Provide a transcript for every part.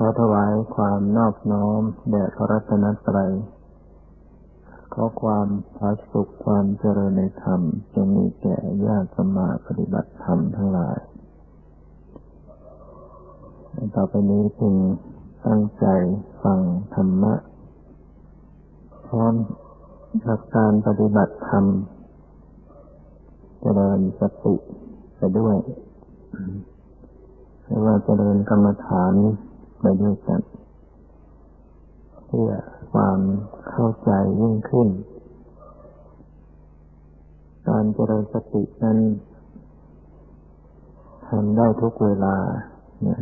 ขอถวายความนอบน้อมแด่พระรัตนตรัย ขอความพาสุขความเจริญในธรรมจงมีแก่ญาติสมาปฏิบัติธรรมทั้งหลาย ต่อไปนี้จึงตั้งใจฟังธรรมะ พร้อมกับการปฏิบัติธรรม เจริญสติไปด้วยหรือว่าเจริญกรรมฐาน ไปด้วยกัน เพื่อความเข้าใจยิ่งขึ้น การเจริญสตินั้นทำได้ทุกเวลาเนี่ย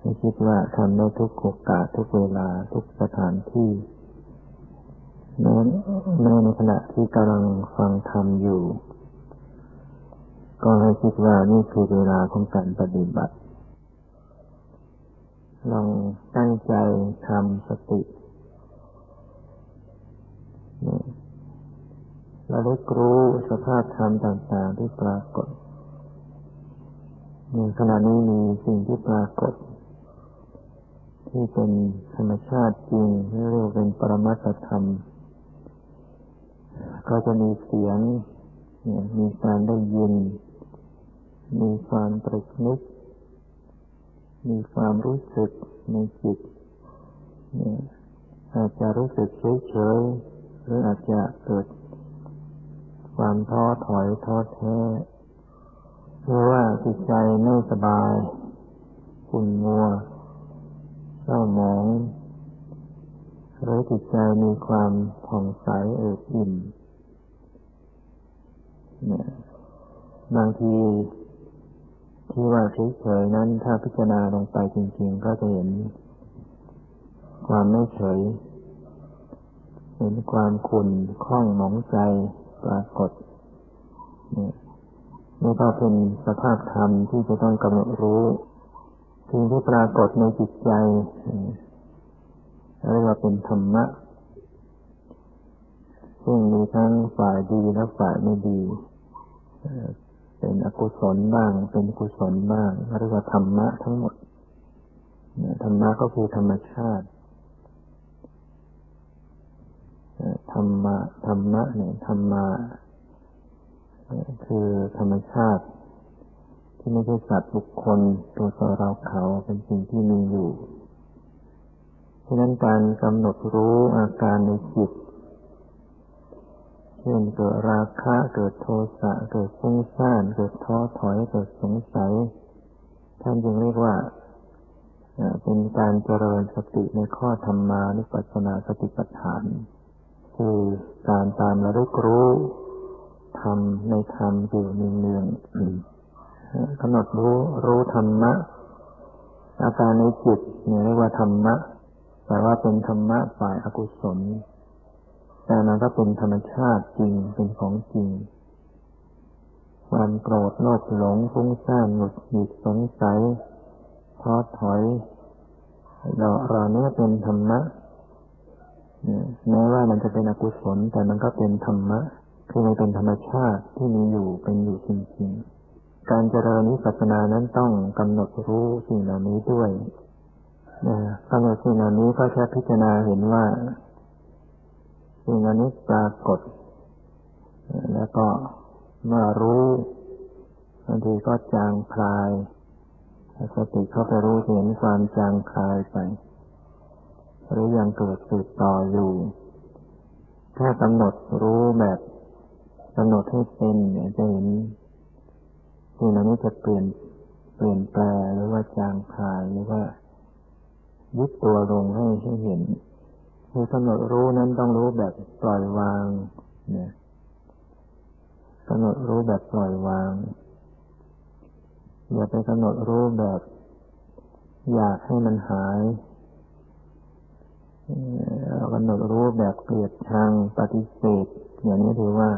ไม่คิดว่าทำได้ทุกโอกาสทุกเวลาทุกสถานที่แม้ในขณะที่กำลังฟังธรรมอยู่ ก็ให้คิดว่านี่คือเวลาของการปฏิบัติ ลองตั้งใจทำสติเราได้รู้สภาพธรรมต่างๆที่ปรากฏในขณะนี้มีสิ่งที่ปรากฏ ที่เป็นธรรมชาติจริงเรียกเป็นปรมัตธรรม ก็จะมีเสียงมีการได้ยิน มีความตรึกนึก มีความรู้สึกในจิตอาจจะรู้สึกเฉยๆหรืออาจจะเกิดความท้อถอยท้อแท้หรือว่าจิตใจไม่สบายขุ่นมัวเศร้าหมองหรือจิตใจมีความผ่องใสเอิบอิ่มเนี่ยบางที ที่ว่าเฉยๆนั้นถ้าพิจารณาลงไปจริง ๆ ก็จะเห็น ความไม่เฉย เห็นความขุ่นคล้องหมองใจปรากฏนี่นี่ก็เป็นสภาพธรรมที่จะต้องกำหนดรู้สิ่งที่ปรากฏในจิตใจเรียกว่าเป็นธรรมะซึ่งมีทั้งฝ่ายดีและฝ่ายไม่ดี เป็นอกุศลบ้าง เป็นกุศลบ้างเรียกว่าธรรมะทั้งหมดธรรมะก็คือธรรมชาติธรรมะธรรมะเนี่ยธรรมะคือธรรมชาติ ที่ไม่ใช่สัตว์บุคคลตัวตนเราเขาเป็นสิ่งที่มีอยู่ฉะนั้นการกำหนดรู้อาการในจิต ช่นเกิดราคะเกิดโทสะเกิดฟุ้งซ่านเกิดท้อถอยเกิดสงสัย ท่านจึงเรียกว่าเป็นการเจริญสติในข้อธรรมานุปัสสนาสติปัฏฐาน คือการตามระลึกรู้ธรรมในธรรมอยู่เนืองๆกำหนดรู้รู้ธรรมะ อาการในจิตเนี่ยเรียกว่าธรรมะแต่ว่าเป็นธรรมะฝ่ายอกุศล แต่มันก็เป็นธรรมชาติจริงเป็นของจริง ความโกรธโลภหลงฟุ้งซ่านหงุดหงิดสงสัยท้อถอยเราเราเนี้ยเป็นธรรมะแม้ว่ามันจะเป็นอกุศลแต่มันก็เป็นธรรมะ คือมันเป็นธรรมชาติที่มีอยู่เป็นอยู่จริงๆ การเจริญนิพพานานั้นต้องกำหนดรู้สิ่งเหล่านี้ด้วยกำหนดสิ่งเหล่านี้ก็แค่พิจารณาเห็นว่า สิ่งอันนี้ปรากฏ แล้วก็เมื่อรู้บางทีก็จางคลายสติเข้าไปรู้เห็นความจางคลายไป หรือยังเกิดสืบต่ออยู่ ถ้ากำหนดรู้แบบกำหนดให้เป็นเนี่ยจะเห็นสิ่งอันนี้จะเปลี่ยนเปลี่ยนแปลหรือว่าจางคลายหรือว่ายึดตัวลงให้ให้เห็น คือกำหนดรู้นั้นต้องรู้แบบปล่อยวาง เนี่ยกำหนดรู้แบบปล่อยวาง อย่าไปกำหนดรู้แบบ อยากให้มันหายกำหนดรู้แบบเกลียดชังปฏิเสธอย่างนี้ถือว่า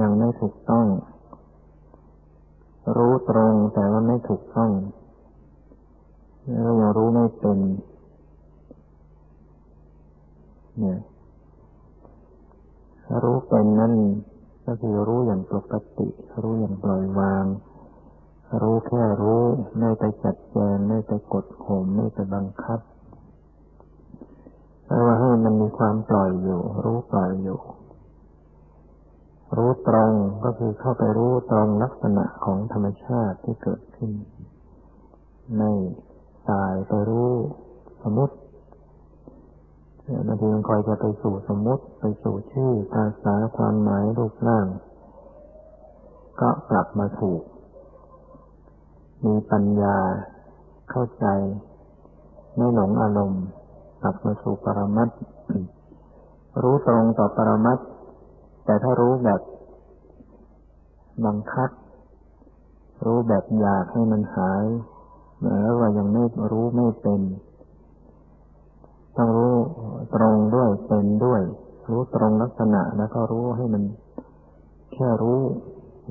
ยังไม่ถูกต้อง รู้ตรงแต่ว่าไม่ถูกต้องแล้วยังรู้ไม่เป็น เนี่ยรู้เป็นนั่นก็คือรู้อย่างปกติ รู้อย่างปล่อยวาง รู้แค่รู้ไม่ไปจัดแจงไม่ไปกดข่มไม่ไปบังคับแต่ว่าให้มันมีความปล่อยอยู่ รู้ปล่อยอยู่ รู้ตรงก็คือเข้าไปรู้ตรงลักษณะของธรรมชาติที่เกิดขึ้น ไม่ตายไปรู้สมมติ บางทีมันคอยจะไปสู่สมมติไปสู่ชื่อภาษาความหมายรูปร่าง ก็กลับมาถูก มีปัญญาเข้าใจ ไม่หลงอารมณ์ กลับมาสู่ปรมัตรู้ตรงต่อปรมัตแต่ถ้ารู้แบบบังคับ รู้แบบอยากให้มันหายหมายว่ายังไม่รู้ไม่เป็น ต้องรู้ตรงด้วยเป็นด้วย รู้ตรงลักษณะแล้วก็รู้ให้มันแค่รู้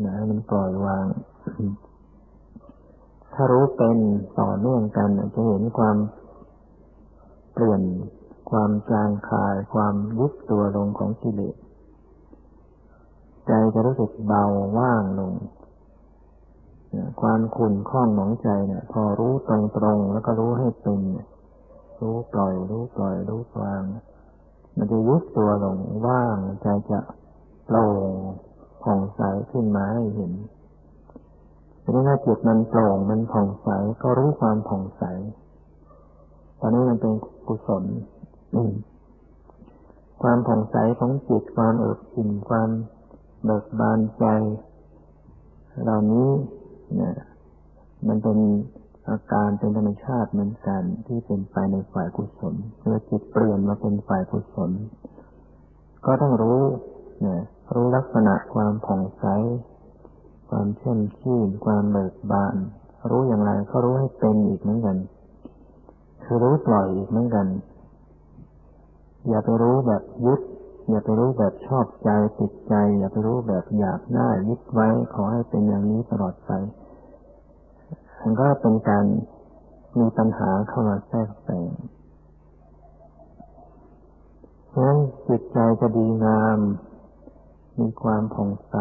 นะมันปล่อยวาง ถ้ารู้เป็นต่อเนื่องกันจะเห็นความเปลี่ยนความจางคาย ความยุบตัวลงของกิเลสใจจะรู้สึกเบาว่างลงความขุ่นข้องหนองใจเนี่ย พอรู้ตรงๆแล้วก็รู้ให้เป็น รู้ปล่อย รู้ปล่อย รู้วาง มันจะยุบตัวลงว่างใจจะโปร่งผ่องใสขึ้นมาให้เห็นทีนี้ถ้าจิตมันโปร่งมันผ่องใสก็รู้ความผ่องใส ตอนนี้มันเป็นกุศลความผ่องใสของจิตความเอิบอิ่มความเบิกบานใจ เหล่านี้เนี่ยมันเป็น อาการเป็นธรรมชาติเหมือนกันที่เป็นไปในฝ่ายกุศลเมื่อจิตเปลี่ยนมาเป็นฝ่ายกุศล ก็ต้องรู้เนี่ยรู้ลักษณะความผ่องใส ความเชื่อมชื่น ความเบิกบาน รู้อย่างไรก็รู้ให้เป็นอีกเหมือนกัน คือรู้ปล่อยอีกเหมือนกัน อย่าไปรู้แบบยึด อย่าไปรู้แบบชอบใจติดใจ อย่าไปรู้แบบอยากได้ยึดไว้ขอให้เป็นอย่างนี้ตลอดไป มันก็เป็นการมีปัญหาเข้ามาแทรกแซงฉะนั้นจิตใจจะดีงาม มีความผ่องใส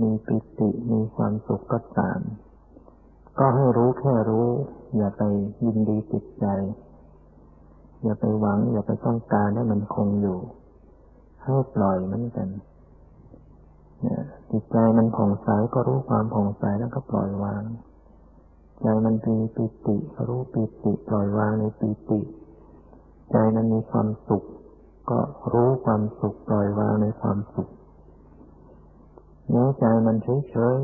มีปิติ มีความสุขก็ตาม ก็ให้รู้แค่รู้ อย่าไปยินดีติดใจ อย่าไปหวัง อย่าไปต้องการให้มันคงอยู่ ให้ปล่อยมือนกันจิตใจมันผ่องใสก็รู้ความผ่องใสแล้วก็ปล่อยวาง ใจมันมีปิติรู้ปิติปล่อยวางในปิติ ใจมันมีความสุข ก็รู้ความสุขปล่อยวางในความสุขเนื้อใจมันเฉยเฉย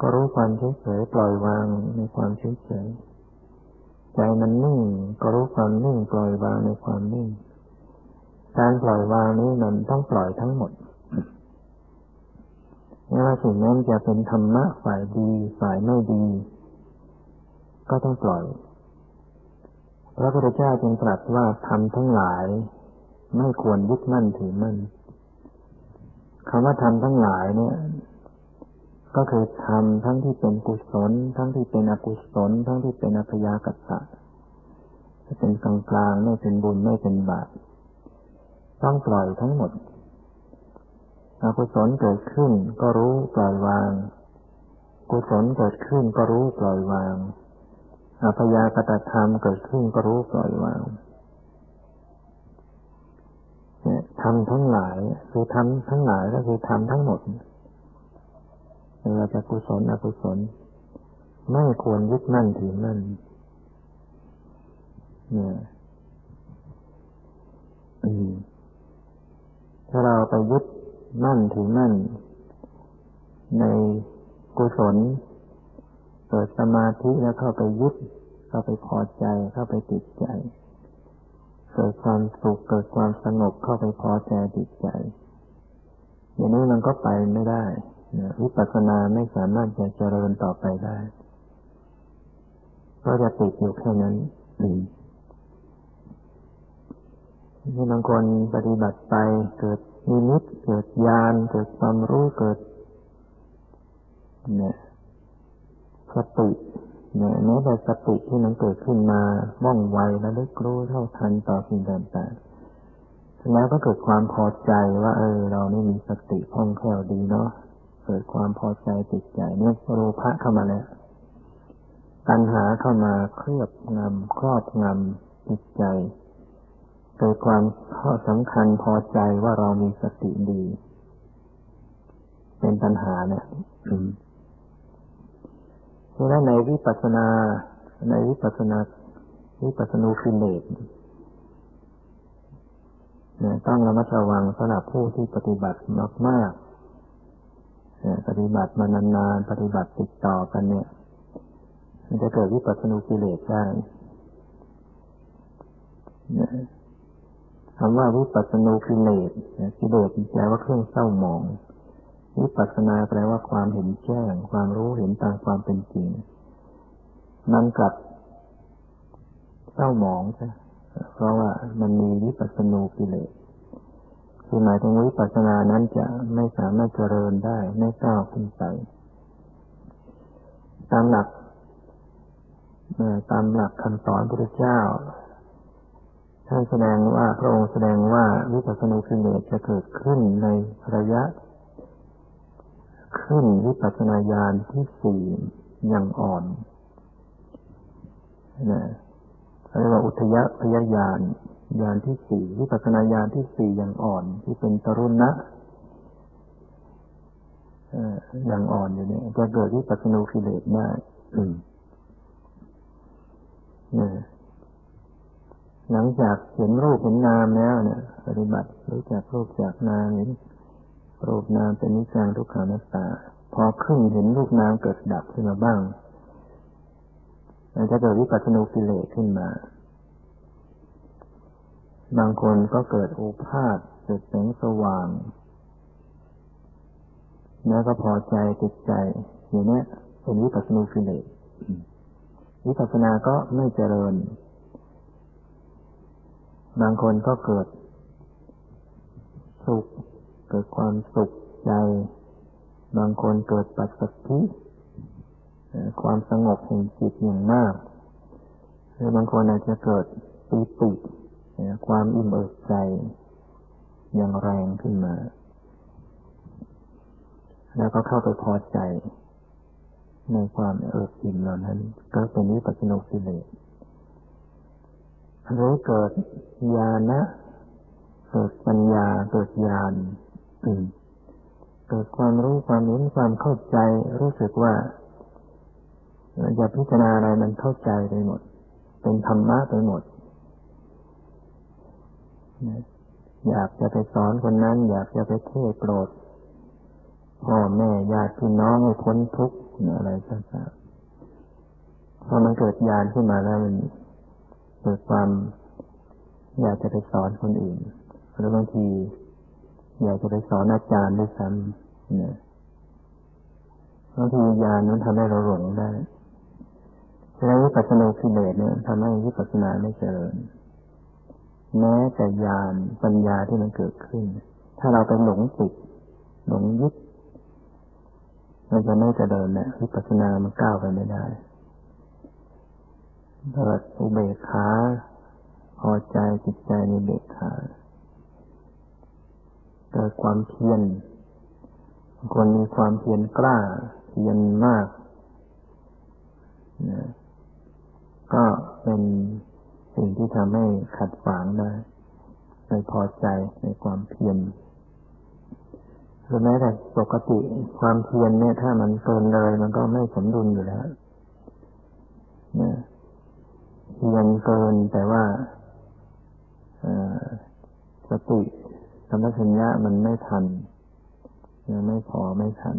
ก็รู้ความเฉยเฉยปล่อยวางในความเฉยเฉยใจมันนิ่งก็รู้ความนิ่งปล่อยวางในความนิ่ง การปล่อยวางนี้มันต้องปล่อยทั้งหมดไม่ว่าสิ่งนั้นจะเป็นธรรมะฝ่ายดีฝ่ายไม่ดี ก็ต้องปล่อย พระพุทธเจ้าจึงตรัสว่าทำทั้งหลาย ไม่ควรยึดมั่นถือมั่นคำว่าทำทั้งหลายเนี่ย ก็คือทำทั้งที่เป็นกุศล ทั้งที่เป็นอกุศล ทั้งที่เป็นอัพยากตะจะเป็นกลางกลางไม่เป็นบุญไม่เป็นบาปต้องปล่อยทั้งหมดอกุศลเกิดขึ้นก็รู้ปล่อยวาง กุศลเกิดขึ้นก็รู้ปล่อยวาง อัพยากตธรรมเกิดขึ้นก็รู้ปล่อยวางทำทั้งหลายคือทำทั้งหลายก็คือทำทั้งหมดไม่ว่าจะกุศลอกุศล ไม่ควรยึดมั่นถือมั่นเนี่ยถ้าเราไปยึดมั่นถือมั่น ในกุศล เกิดสมาธิแล้วเข้าไปยึดเข้าไปพอใจเข้าไปติดใจ เกิดความสุขเกิดความสงบเข้าไปพอใจติดใจอย่างนี้มันก็ไปไม่ได้วิปัสสนาไม่สามารถจะเจริญต่อไปได้ก็จะติดอยู่แค่นั้นที่บางคนปฏิบัติไปเกิดมีนิดเกิดญาณเกิดความรู้เกิดเนี่ย สติเนี่ยแม้แต่สติที่มันเกิดขึ้นมาว่องไวและลึกรู้เท่าทันต่อสิ่งต่างๆแล้วก็เกิดความพอใจว่า เออ เรานี่มีสติคล่องแคล่วดีเนาะเกิดความพอใจติดใจเนี่รูปะเข้ามาแล้วตัณหาเข้ามาเคลือบงำครอบงำจิตใจเกิดความข้อสำคัญพอใจว่าเรามีสติดี เป็นปัญหาเนี่ย เพราะฉะนั้นในวิปัสนา ในวิปัสนาวิปัสนูฟิเลตต้องระมัดระวังสำหรับผู้ที่ปฏิบัติมากมากปฏิบัติมานานๆ ปฏิบัติติดต่อกันเนี่ย มันจะเกิดวิปัสสนูกิเลสได้คำว่าวิปัสสนูกิเลสกิเลสแปลว่าเครื่องเศร้าหมอง วิปัสสนาแปลว่าความเห็นแจ้ง ความรู้เห็นตามความเป็นจริงมันกลับเศร้าหมองใช่เพราะว่ามันมีวิปัสสนูกิเลสคือหมายถึงวิปัสสนานั้นจะไม่สามารถเจริญได้ไม่ก้าวขึ้นไปตามหลักตามหลักคำสอนพระเจ้าท่านแสดงว่าพระองค์แสดงว่าวิปัสสนาคือเนจะเกิดขึ้นในระยะ ขึ้นวิปัสสนาญาณที่สี่อย่างอ่อนนะเรียกว่าอุทยพยญาณญาณที่สี่วิปัสสนาญาณที่สี่อย่างอ่อน ที่เป็นตรุณะอย่างอ่อนอยู่เนี่ยจะเกิดวิปัสสนูกิเลสได้หลังจากเห็นรูปเห็นนามแล้วเนี่ย ปฏิบัติรู้จักรูปจากนามเห็น รูปนามเป็นนิจังทุกขังนัตตา พอขึ้นเห็นรูปนามเกิดดับขึ้นมาบ้างมันจะเกิดวิปัสสนูกิเลสขึ้นมา บางคนก็เกิดอุพาทเกิดแสงสว่าง แล้วก็พอใจติดใจ อย่างนี้เป็นวิปัสสนูกิเลสวิปัสสนาก็ไม่เจริญ บางคนก็เกิดสุข เกิดความสุขใจ บางคนเกิดปัสสัธิความสงบแห่งจิตอย่างมากหรือบางคนอาจจะเกิดปีติความอิ่มเอิบใจ อย่างแรงขึ้นมา แล้วก็เข้าไปพอใจ ในความเอิบอิ่มเหล่านั้น ก็เป็นวิปัสสนุสิเลสหรือเกิดญาณะเกิดปัญญาเกิดญาณ เกิดความรู้ความเห็นความเข้าใจรู้สึกว่าจะพิจารณาอะไรมันเข้าใจไปหมด เป็นธรรมะไปหมด อยากจะไปสอนคนนั้น อยากจะไปเทศโปรดพ่อแม่ญาติพี่น้องให้พ้นทุกข์อะไรต่างๆพอมันเกิดญาณขึ้นมาแล้วมันเกิดความ อยากจะไปสอนคนอื่นหรือบางที อยากจะไปสอนอาจารย์ด้วยซ้ำเนี่ยบางทีญาณนั้นทำให้เราหลงได้ฉะนั้นวิปัสสนาสิเลสเนี่ยทำให้วิปัสสนาไม่เจริญ แม้แต่ญาณปัญญาที่มันเกิดขึ้น ถ้าเราไปหลงติดหลงยึดมันจะไม่เจริญเนี่ยวิปัสสนามันก้าวไปไม่ได้เกิดอุเบกขาพอใจจิตใจในเบกขา เกิดความเพียรคนมีความเพียรกล้า เพียรมากนะก็เป็นสิ่งที่ทำให้ขัดขวางได้ไม่พอใจในความเพียรหรือแม้แต่ปกติความเพียรเนี่ย ถ้ามันเกินเลย มันก็ไม่สมดุลอยู่แล้วนะเพียงเกินแต่ว่าสติ ธรรมชัญญะมันไม่ทันยังไม่พอไม่ทัน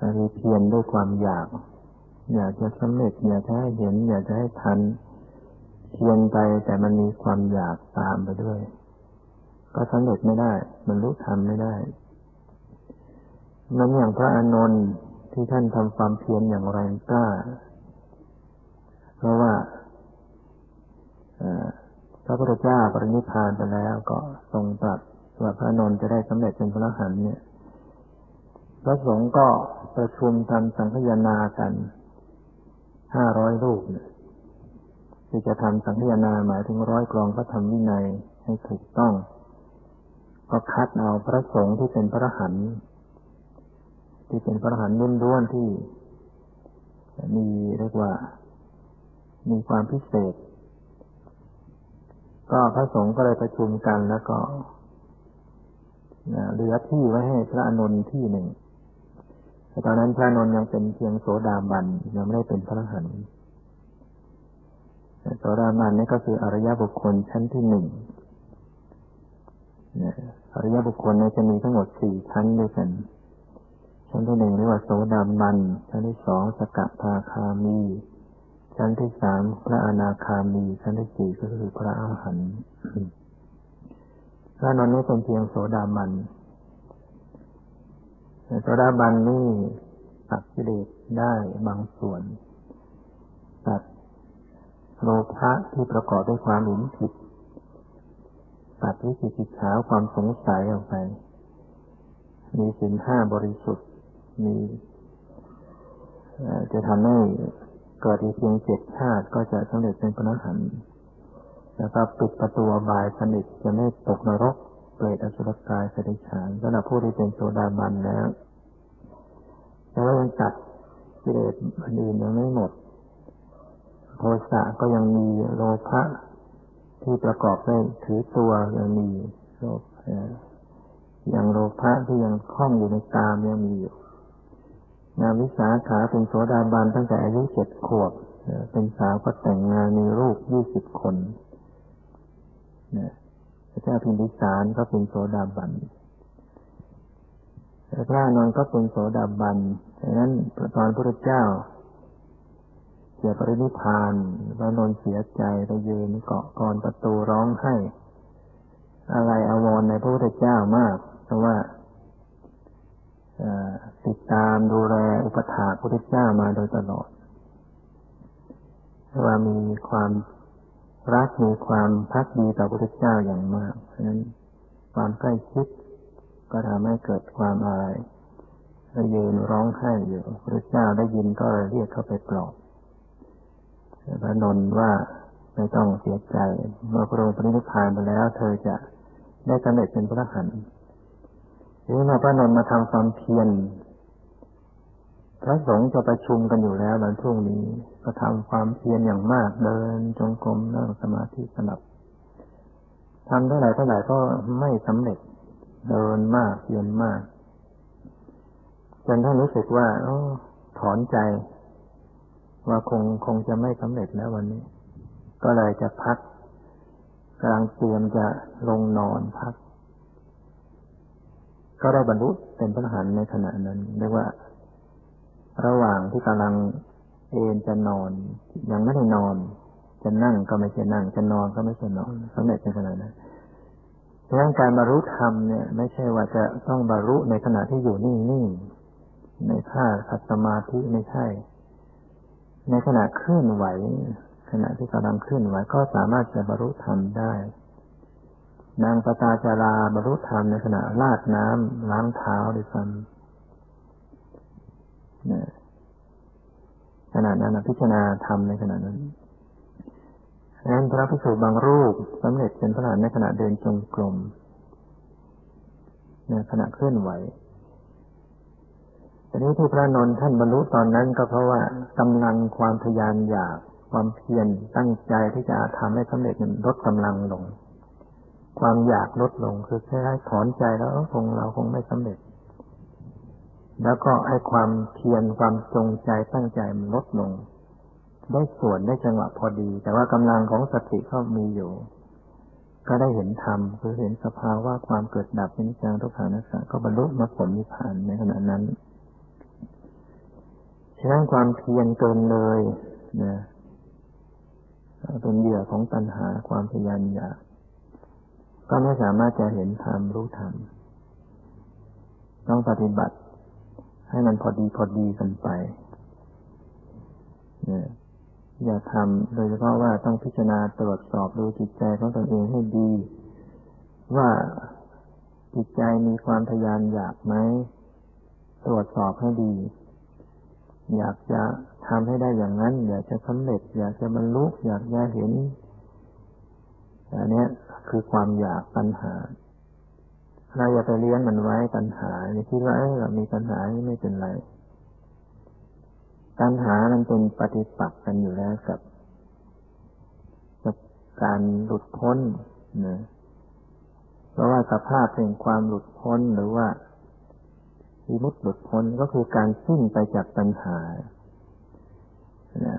อันนี้เพียรด้วยความอยาก อยากจะสำเร็จอยากจะให้เห็น อยากจะให้ทัน เพียรไปแต่มันมีความอยากตามไปด้วย ก็สำเร็จไม่ได้ มันรู้ทำไม่ได้นั้นอย่างพระอานนท์ที่ท่านทำความเพียรอย่างแรงกล้า เพราะว่า พระพุทธเจ้าปรินิพานไปแล้วก็ทรงตรัสว่าพระนนท์จะได้สำเร็จเป็นพระหันเนี่ย พระสงฆ์ก็ประชุมทำสังฆยนากันห้าร้อยรูปที่จะทำสังฆยนาหมายถึงร้อยกรองพระธรรมวินัยให้ถูกต้อง ก็คัดเอาพระสงฆ์ที่เป็นพระหันที่เป็นพระหันต์ล้วนๆที่มีเรียกว่า มีความพิเศษ ก็พระสงฆ์ก็เลยประชุมกันแล้วก็เหลือที่ไว้ให้พระอนุนที่หนึ่งแต่ตอนนั้นพระนนท์ยังเป็นเพียงโสดาบันยังไม่ได้เป็นพระอรหันต์โสดาบันนี่ก็คืออริยบุคคลชั้นที่หนึ่งอริยบุคคลเนี่ยจะมีทั้งหมดสี่ชั้นด้วยกัน ชั้นที่หนึ่งเรียกว่าโสดาบัน ชั้นที่สองสกทาคามี ชั้นที่สามพระอนาคามี ชั้นที่สี่ก็คือพระอรหันต์พระนนท์นี่เป็นเพียงโสดาบันโสดาบันนี่ตัดกิเลสได้บางส่วน ตัดโลภะที่ประกอบด้วยความหลงผิด ตัดวิจิกิจฉาความสงสัยออกไป มีสินห้าบริสุทธิ์ มีจะทำให้ เกิดอีกเพียงเจ็ดชาติก็จะสำเร็จเป็นพระอรหันต์แล้วก็ปิดประตูบายสนิทจะไม่ตกนรกเปรตอสุรกายสติฉานสำหรับผู้ที่เป็นโสดาบันแล้วแต่ว่ายังตัดกิเลสอื่นยังไม่หมด โทสะก็ยังมีโลภะที่ประกอบด้วยถือตัวยังมีโลภอย่างโลภะที่ยังคล้องอยู่ในตามยังมีอยู่ นามวิสาขาเป็นโสดาบันตั้งแต่อายุเจ็ดขวบ เป็นสาวก็แต่งงานมีลูกยี่สิบคนพระเจ้าพิมพิสารก็เป็นโสดาบันพระนอนก็เป็นโสดาบันดังนั้นตอนพระเจ้าเสียปรินิพานพระนนเสียใจไปยืนเกาะกรประตูร้องไห้ อะไรอาวรในพระพุทธเจ้ามาก เพราะว่า ติดตามดูแลอุปถาพระพุทธเจ้ามาโดยตลอดว่ามีความรักมีความพักดีต่อพระพุทธเจ้าอย่างมากเพราะนั้นความใกล้ชิดก็ทำให้เกิดความอายยืนร้องไห้อยู่พระเจ้าได้ยินก็เรียกเข้าไปปลอบพระนนว่าไม่ต้องเสียใจเมื่อพระองค์ปรินิพพานไปแล้ว เธอจะได้สำเร็จเป็นพระหันที นี้มาพระนนมาทำความเพียรพระสงฆ์จะประชุมกันอยู่แล้ววันพรุ่งนี้ ก็ทำความเพียรอย่างมากเดิน จงกรมนั่งสมาธิสนับทำเท่าไหร่เท่าไหร่ก็ไม่สำเร็จ เดินมากเพียนมากจนท่านรู้สึกว่าอถอนใจ ว่าคงคงจะไม่สำเร็จแล้ววันนี้ ก็เลยจะพักกำลังเตรียมจะลงนอนพัก ก็ได้บรรลุเป็นพระหันในขณะนั้นเรียกว่า ระหว่างที่กำลังเอนจะนอน ยังไม่ได้นอน จะนั่งก็ไม่ใช่นั่ง จะนอนก็ไม่ใช่นอนสำเร็จในขณะนั้นดังนั้นการบรรลุธรรมเนี่ย ไม่ใช่ว่าจะต้องบรรลุในขณะที่อยู่นิ่งๆในท่าขัดสมาธิไม่ใช่ ในขณะเคลื่อนไหว ขณะที่กำลังเคลื่อนไหวก็สามารถจะบรรลุธรรมได้ นางปตาจาราบรรลุธรรมในขณะลาดน้ำล้างเท้าด้วยซ้ำขณะนั้นพิจารณาธรรมในขณะนั้นนั้นพระภิกษุบางรูปสำเร็จเป็นพระอรหันต์ในขณะเดินจงกรมในขณะเคลื่อนไหวแต่นี้ที่พระนนท์ท่านบรรลุตอนนั้นก็เพราะว่ากำลังความทยานอยากความเพียรตั้งใจที่จะทำให้สำเร็จลดกำลังลง ความอยากลดลงคือแค่ถอนใจแล้วคงเราคงไม่สำเร็จ แล้วก็ให้ความเพียรความจงใจตั้งใจมันลดลง ได้ส่วนได้จังหวะพอดี แต่ว่ากำลังของสติก็มีอยู่ ก็ได้เห็นธรรมคือเห็นสภาวะความเกิดดับเป็นจังทุกขานัสสะก็บรรลุมรรคผลนิพพานในขณะนั้นฉะนั้นความเพียรเกินเลยนะเป็นเหยื่อของตัณหาความพยายามอยาก ก็ไม่สามารถจะเห็นธรรมรู้ธรรมต้องปฏิบัติ ให้มันพอดีพอดีกันไปเนี่ยอย่าทำโดยเฉพาะว่าต้องพิจารณาตรวจสอบดูจิตใจของตนเองให้ดี ว่าจิตใจมีความทยานอยากไหมตรวจสอบให้ดี อยากจะทำให้ได้อย่างนั้น อยากจะสำเร็จ อยากจะบรรลุอยากจะเห็น อันนี้คือความอยากปัญหา เราอย่าไปเลี้ยงมันไว้ตัณหาอย่าคิดว่าเรามีตัณหาไม่เป็นไร ตัณหามันเป็นปฏิปักษ์กันอยู่แล้วกับ กับการหลุดพ้นนะเพราะว่าสภาพแห่งความหลุดพ้นหรือว่าวิมุตติหลุดพ้นก็คือการสิ้นไปจากปัญหา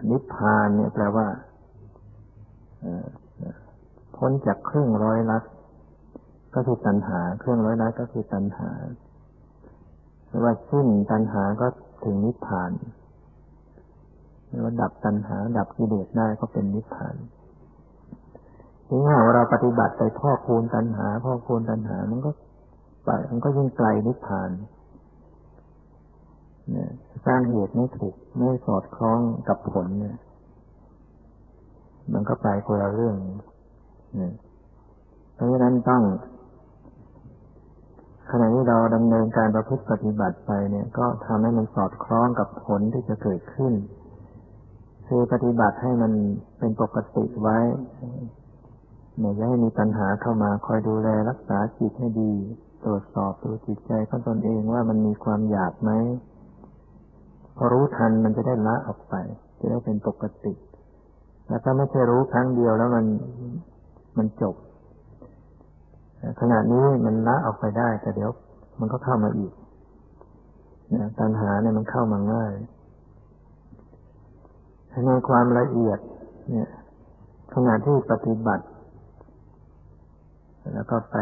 นิพพานเนี่ยแปลว่า พ้นจากเครื่องร้อยลัดก็คือตัณหา เครื่องร้อยลัดก็คือตัณหาไม่ว่าสิ้นตัณหาก็ถึงนิพพานไม่ว่าดับตัณหา ดับกิเลสได้ก็เป็นนิพพานทีนี้เราปฏิบัติไปพ่อคูณตัณหา พ่อคูณตัณหา มันก็ไปมันก็ยิ่งไกลนิพพานเนี่ยสร้างเหตุไม่ถูกไม่สอดคล้องกับผลเนี่ย มันก็ไปคนละเรื่อง เพราะฉะนั้นต้องขณะที่เราดำเนินการประพฤติปฏิบัติไปเนี่ย ก็ทำให้มันสอดคล้องกับผลที่จะเกิดขึ้น คือปฏิบัติให้มันเป็นปกติไว้เนี่ยให้มีปัญหาเข้ามาคอยดูแลรักษาจิตให้ดี ตรวจสอบดูจิตใจของตนเองว่ามันมีความอยากไหมพอรู้ทันมันจะได้ละออกไป จะได้เป็นปกติ แล้วถ้าไม่ใช่รู้ครั้งเดียวแล้วมัน มันจบขณะนี้มันละออกไปได้ แต่เดี๋ยวมันก็เข้ามาอีกนะตัณหาเนี่ยมันเข้ามาง่ายในความละเอียด เนี่ยขณะที่ปฏิบัติ แล้วก็ไป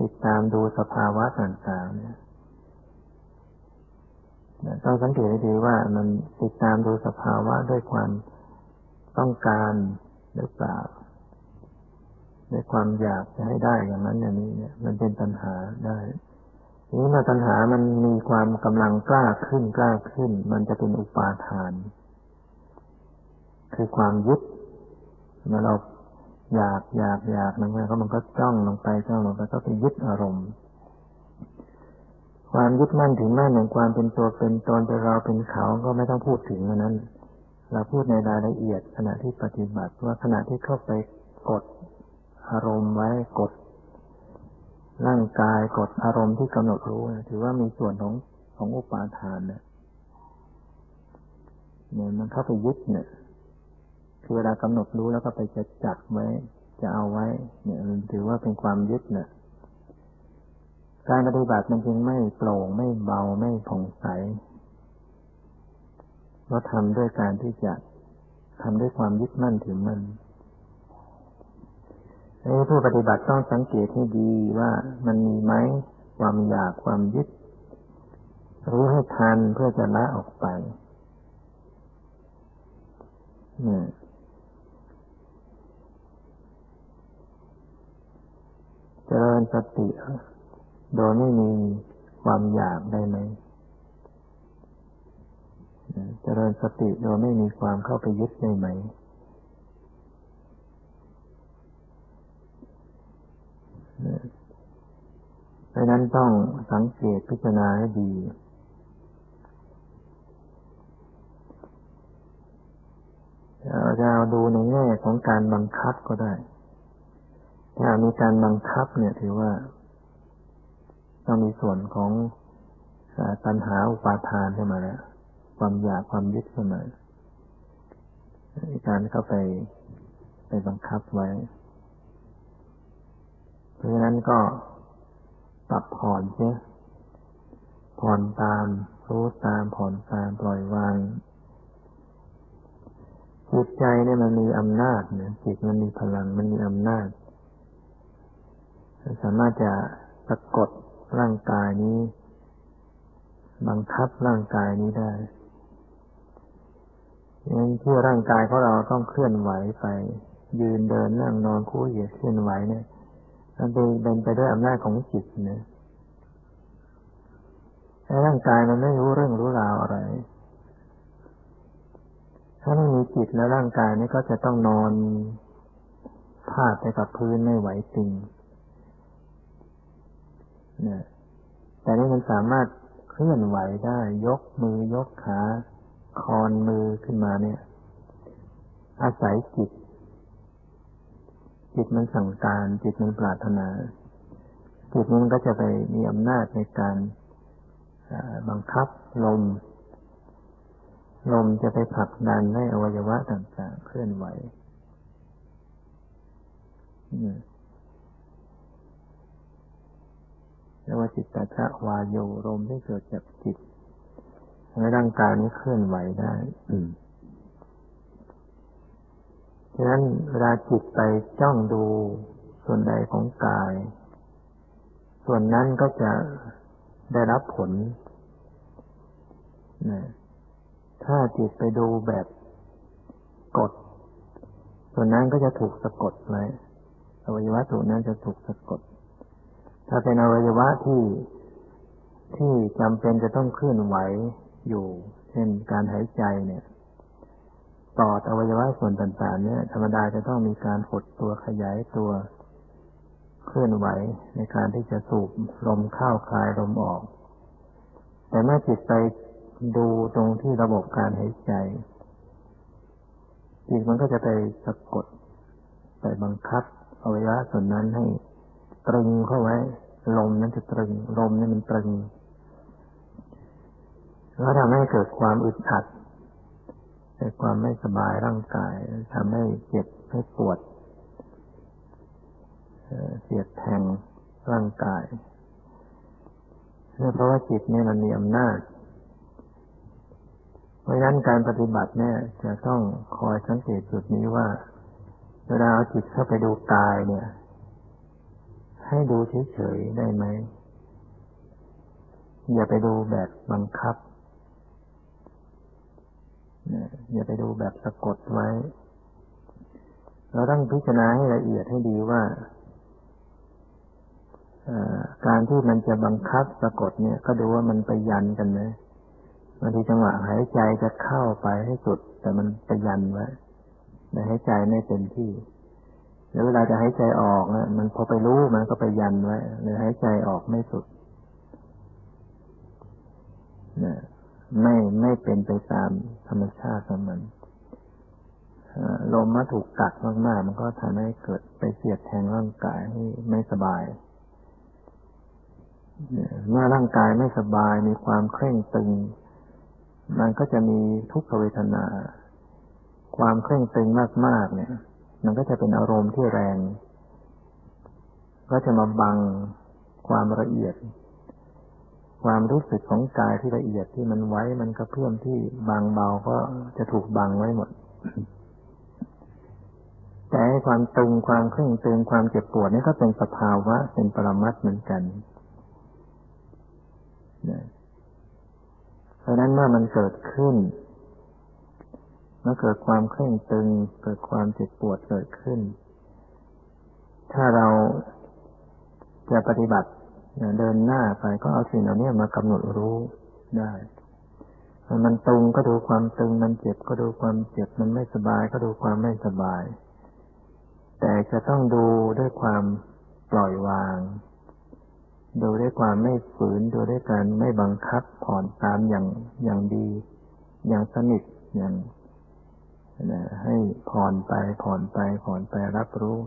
ติดตามดูสภาวะต่างๆเนี่ยต้องสังเกตให้ดีว่ามันติดตามดูสภาวะด้วยความต้องการ หรือเปล่าด้วยความอยากจะให้ได้อย่างนั้นอย่างนี้เนี่ย มันเป็นปัญหาได้ทีนี้เมื่อปัญหามันมีความกำลังกล้าขึ้นกล้าขึ้น มันจะเป็นอุปาทาน คือความยึดเมื่อเราอยากอยากอยากนั่นก็มันก็จ้องลงไปจ้องลงไปก็ไปยึดอารมณ์ ความยึดมั่นถึงมั่นองความเป็นตัวเป็นตนเป็นเราเป็นเขาก็ไม่ต้องพูดถึงนั้น เราพูดในรายละเอียดขณะที่ปฏิบัติว่าขณะที่เข้าไปกดอารมณ์ไว้กด ร่างกายกดอารมณ์ที่กำหนดรู้ถือว่ามีส่วนของของอุปาทานเนี่ยเนี่ยมันเข้าไปยึดเนี่ยคือเวลากำหนดรู้แล้วก็ไปจะจัดไว้ จะเอาไว้ เนี่ยมันถือว่าเป็นความยึดเนี่ยการปฏิบัติมันจึงไม่โปร่งไม่เบาไม่ผ่องใส เราทำด้วยการที่จะทำด้วยความยึดมั่นถือมั่นผู้ปฏิบัติต้องสังเกตให้ดีว่ามันมีไหมความอยากความยึด รู้ให้ทันเพื่อจะละออกไปเนี่ยเจริญสติโดยไม่มีความอยากได้ไหม เจริญสติโดยไม่มีความเข้าไปยึดได้ไหม เพราะนั้นต้องสังเกตพิจารณาให้ดี เราจะดูในแง่ของการบังคับก็ได้ ถ้ามีการบังคับเนี่ยถือว่า ต้องมีส่วนของตัณหาอุปาทานขึ้นมาแล้ว ความอยากความยึดขึ้นมาการเข้าไปไปบังคับไว้ เพราะฉะนั้นก็ปรับผ่อนเสียผ่อนตาม รู้ตามผ่อนตามปล่อยวางจิตใจเนี่ยมันมีอำนาจเนี่ยจิตมันมีพลังมันมีอำนาจสามารถจะสะกดร่างกายนี้ บังคับร่างกายนี้ได้ ยังที่ร่างกายของเราต้องเคลื่อนไหวไป ยืนเดินนั่งนอนคู่เหยียดเคลื่อนไหวเนี่ยมันเป็นไปด้วยอำนาจของจิตเนี่ยร่างกายมันไม่รู้เรื่องรู้ราวอะไร ถ้าไม่มีจิตแล้วร่างกายนี้ก็จะต้องนอนพาดไปกับพื้นไม่ไหวจริงเนี่ยแต่นี่มันสามารถเคลื่อนไหวได้ ยกมือยกขา คอนมือขึ้นมาเนี่ย อาศัยจิต จิตมันสั่งการจิตมันปรารถนา จิตมันก็จะไปมีอำนาจในการบังคับลม ลมจะไปผลักดันให้อวัยวะต่างๆ เคลื่อนไหวเรียกว่าจิตตชะวายโยลมที่เกิดจากจิต ให้ร่างกายนี้เคลื่อนไหวได้ฉะนั้นเวลาจิตไปจ้องดูส่วนใดของกาย ส่วนนั้นก็จะได้รับผลนะถ้าจิตไปดูแบบกด ส่วนนั้นก็จะถูกสะกดไว้อวัยวะส่วนนั้นจะถูกสะกด ถ้าเป็นอวัยวะที่ที่จำเป็นจะต้องเคลื่อนไหว อยู่ เช่นการหายใจเนี่ยปออวัยวะส่วนต่างๆ เนี่ย ธรรมดาจะต้องมีการหดตัวขยายตัวเคลื่อนไหวในการที่จะสูบลมเข้าคลายลมออก แต่เมื่อจิตไปดูตรงที่ระบบการหายใจ จิตมันก็จะไปสะกดไปบังคับอวัยวะส่วนนั้นให้ตรึงเข้าไว้ ลมนั้นจะตรึง ลมนี่มันตรึง แล้วทำให้เกิดความอึดอัดเกิดความไม่สบายร่างกายทำให้เจ็บให้ปวดเสียดแทงร่างกายเพราะว่าจิตนี่มันมีอำนาจ เพราะฉะนั้นการปฏิบัติเนี่ย จะต้องคอยสังเกตจุดนี้ว่า เวลาเอาจิตเข้าไปดูกายเนี่ย ให้ดูเฉยๆได้ไหมอย่าไปดูแบบบังคับ อย่าไปดูแบบสะกดไว้ เราต้องพิจารณาให้ละเอียดให้ดีว่าการที่มันจะบังคับสะกดเนี่ย ก็ดูว่ามันไปยันกันไหมบางทีจังหวะหายใจจะเข้าไปให้สุด แต่มันไปยันไว้แต่หายใจไม่เต็มที่แล้วเวลาจะหายใจออกนะมันพอไปรู้มันก็ไปยันไว้เลยหายใจออกไม่สุดนะ ไม่ไม่เป็นไปตามธรรมชาติของมันลมมาถูกกัดมากๆ มันก็ทำให้เกิดไปเสียดแทงร่างกายให้ไม่สบายเมื่อร่างกายไม่สบายมีความเคร่งตึง มันก็จะมีทุกขเวทนา ความเคร่งตึงมากๆ เนี่ย มันก็จะเป็นอารมณ์ที่แรง ก็จะมาบังความละเอียด ความรู้สึกของกายที่ละเอียดที่มันไว้มันกระเพื่อมที่บางเบาก็จะถูกบังไว้หมด แต่ความตึงความเคร่งตึงความเจ็บปวดนี่ก็เป็นสภาวะเป็นปรมัตเหมือนกันเพราะนั้นเมื่อมันเกิดขึ้นเมื่อเกิดความเคร่งตึง เกิดความเจ็บปวดเกิดขึ้น ถ้าเราจะปฏิบัติ เดินหน้าไปก็เอาสิ่งเหล่านี้มากำหนดรู้ได้มันตึงก็ดูความตึง มันเจ็บก็ดูความเจ็บ มันไม่สบายก็ดูความไม่สบาย แต่จะต้องดูด้วยความปล่อยวาง ดูด้วยความไม่ฝืน ดูด้วยการไม่บังคับผ่อนตามอย่างอย่างดี อย่างสนิทอย่างให้ผ่อนไปผ่อนไปผ่อนไปรับรู้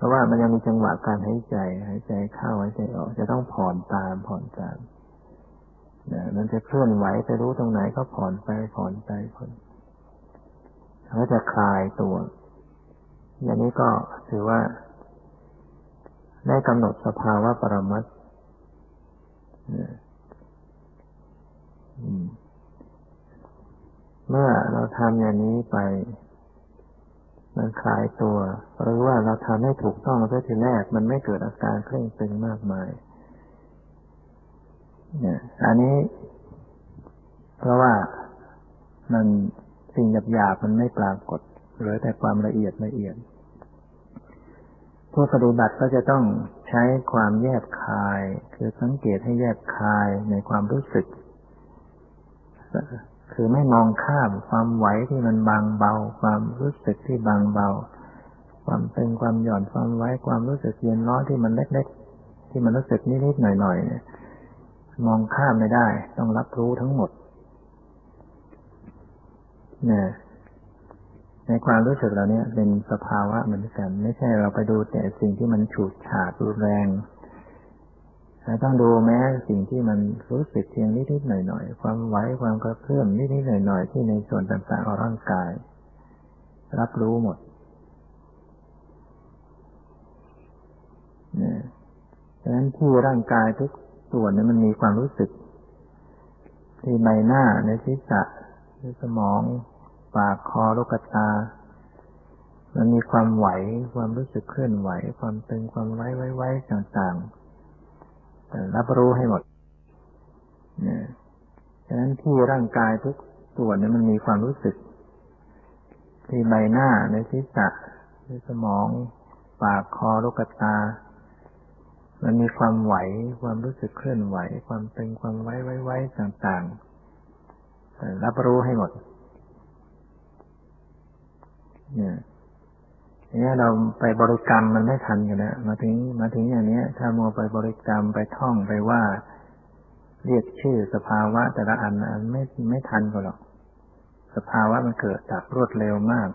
เพราะว่ามันยังมีจังหวะการหายใจ หายใจเข้าหายใจออก จะต้องผ่อนตามผ่อนตามนะมันจะเคลื่อนไหวไปรู้ตรงไหนก็ผ่อนไปผ่อนไปผ่อนแล้วจะคลายตัว อย่างนี้ก็ถือว่า ได้กำหนดสภาวะปรมัตถเมื่อเราทำอย่างนี้ไป มันคลายตัว หรือว่าเราทำให้ถูกต้องตั้งทีแรก มันไม่เกิดอาการเคร่งตึงมากมายเนี่ยอันนี้ เพราะว่ามันสิ่งหยาบๆมันไม่ปรากฏเหลือแต่ความละเอียดละเอียดผู้ปฏิบัติก็จะต้องใช้ความแยบคาย คือสังเกตให้แยบคายในความรู้สึก คือไม่มองข้ามความไหวที่มันบางเบา ความรู้สึกที่บางเบา ความตึงความหย่อนความไว้ความรู้สึกเย็นร้อนที่มันเล็กๆ ที่มันรู้สึกนิดๆหน่อยๆเนี่ยมองข้ามไม่ได้ ต้องรับรู้ทั้งหมดเนี่ยในความรู้สึกเราเนี่ยเป็นสภาวะเหมือนกัน ไม่ใช่เราไปดูแต่สิ่งที่มันฉูดฉาดรุนแรง เราต้องดูแม้สิ่งที่มันรู้สึกเพียงนิดๆหน่อยๆ ความไหวความกระเพื่อมนิดๆหน่อยๆ ที่ในส่วนต่างๆของร่างกาย รับรู้หมดนี่ดังนั้นที่ร่างกายทุกส่วนนี่ยมันมีความรู้สึก ที่ใบหน้าในศีรษะในสมอง ปากคอลูกตา มันมีความไหว ความรู้สึกเคลื่อนไหว ความตึงความไว้ไว้ไว้ต่างๆ รับรู้ให้หมดเนี่ยฉะนั้นที่ร่างกายทุกส่วนเนี่ยมันมีความรู้สึก ที่ใบหน้าในศีรษะในสมอง ปากคอลูกตา มันมีความไหว ความรู้สึกเคลื่อนไหว ความตึงความไว้ไว้ไว้ต่างๆรับรู้ให้หมด เนี่ย นี้เราไปบริกรรมมันไม่ทันกันนะมาถึงมาถึงอย่างนี้ถ้ามัวไปบริกรรมไปท่องไปว่า เรียกชื่อสภาวะ แต่ละอันอันไม่ไม่ทันก็หรอก สภาวะมันเกิดจากรวดเร็วมาก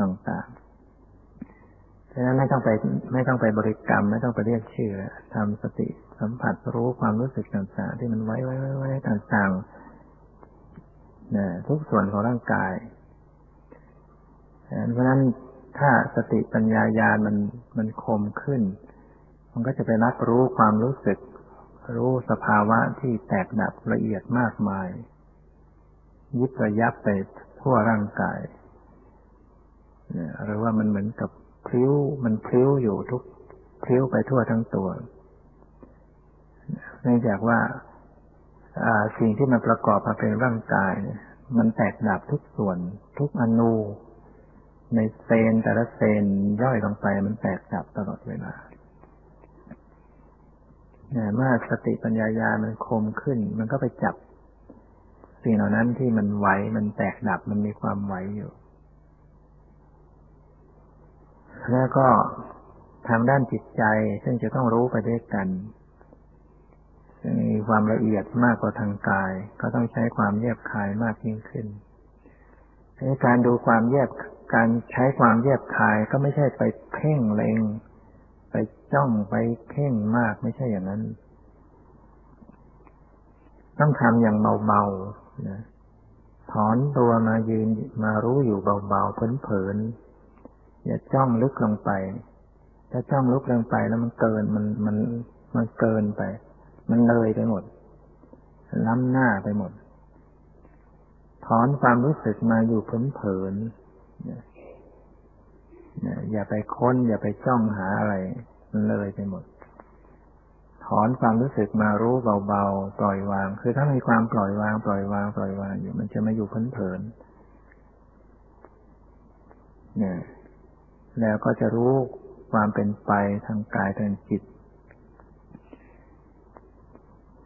ต่างๆฉะนั้นไม่ต้องไป ไม่ต้องไปบริกรรม ไม่ต้องไปเรียกชื่อทำสติสัมผัสรู้ความรู้สึกต่างๆที่มันไว้ไว้ไว้ไว้ต่างๆนะทุกส่วนของร่างกายเพราะฉะนั้น ถ้าสติปัญญายาณมันมันคมขึ้น มันก็จะไปรับรู้ความรู้สึก รู้สภาวะที่แตกดับละเอียดมากมาย ยิบระยับไปทั่วร่างกายหรือว่ามันเหมือนกับพลิ้วมันพลิ้วอยู่ทุกพลิ้วไปทั่วทั้งตัวเนื่องจากว่าสิ่งที่มันประกอบมาเป็นร่างกาย มันแตกดับทุกส่วน ทุกอนู ในเซนแต่ละเซนย่อยลงไปมันแตกดับตลอดเวลาเมื่อสติปัญญายามันคมขึ้น มันก็ไปจับ สิ่งเหล่านั้นที่มันไหวมันแตกดับมันมีความไหวอยู่ แล้วก็ทางด้านจิตใจซึ่งจะต้องรู้ไปด้วยกันมีความละเอียดมากกว่าทางกาย ก็ต้องใช้ความแยบคายมากยิ่งขึ้น การดูความแยบการใช้ความแยบคายก็ไม่ใช่ไปเพ่งเล็ง ไปจ้องไปเพ่งมากไม่ใช่อย่างนั้น ต้องทำอย่างเบาๆนะถอนตัวมายืนมารู้อยู่เบาๆเผลนๆอย่าจ้องลึกลงไป ถ้าจ้องลึกลงไปแล้วมันเกินมันมันมันเกินไป มันเลยไปหมด ล้ำหน้าไปหมด ถอนความรู้สึกมาอยู่เผลนๆอย่าไปค้น อย่าไปจ้องหาอะไรมันเลยไปหมด ถอนความรู้สึกมารู้เบาๆปล่อยวาง คือถ้ามีความปล่อยวาง ปล่อยวาง ปล่อยวางอยู่ มันจะไม่อยู่เพลินๆเนี่ย แล้วก็จะรู้ความเป็นไปทางกายทางจิต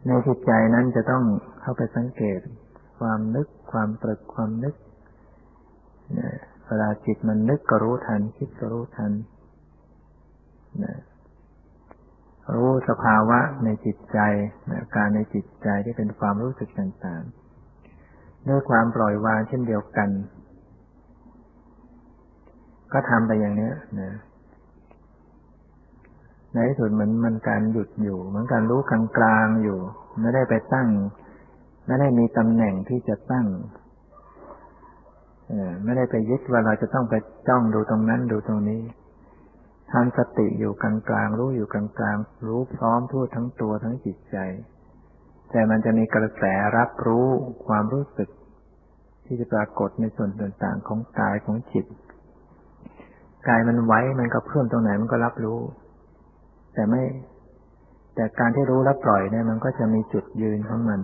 ในจิตใจนั้นจะต้องเข้าไปสังเกต ความนึก ความตรึกความนึกเวลาจิตมันนึกก็รู้ทัน คิดก็รู้ทันรู้สภาวะในจิตใจการในจิตใจที่เป็นความรู้สึกต่างๆด้วยความปล่อยวางเช่นเดียวกัน ก็ทำไปอย่างนี้นะในที่สุดเหมือนมันการหยุดอยู่ เหมือนการรู้กลางกลางอยู่ ไม่ได้ไปตั้ง ไม่ได้มีตำแหน่งที่จะตั้งไม่ได้ไปยึดว่าเราจะต้องไปจ้องดูตรงนั้นดูตรงนี้ทำสติอยู่กลางกลางรู้อยู่กลางกลางรู้พร้อมทั่วทั้งตัวทั้งจิตใจ แต่มันจะมีกระแสรับรู้ความรู้สึก ที่จะปรากฏในส่วนต่างๆของกายของจิตกายมันไว้มันก็เพิ่มตรงไหนมันก็รับรู้ แต่ไม่ แต่การที่รู้แล้วปล่อยเนี่ยมันก็จะมีจุดยืนของมัน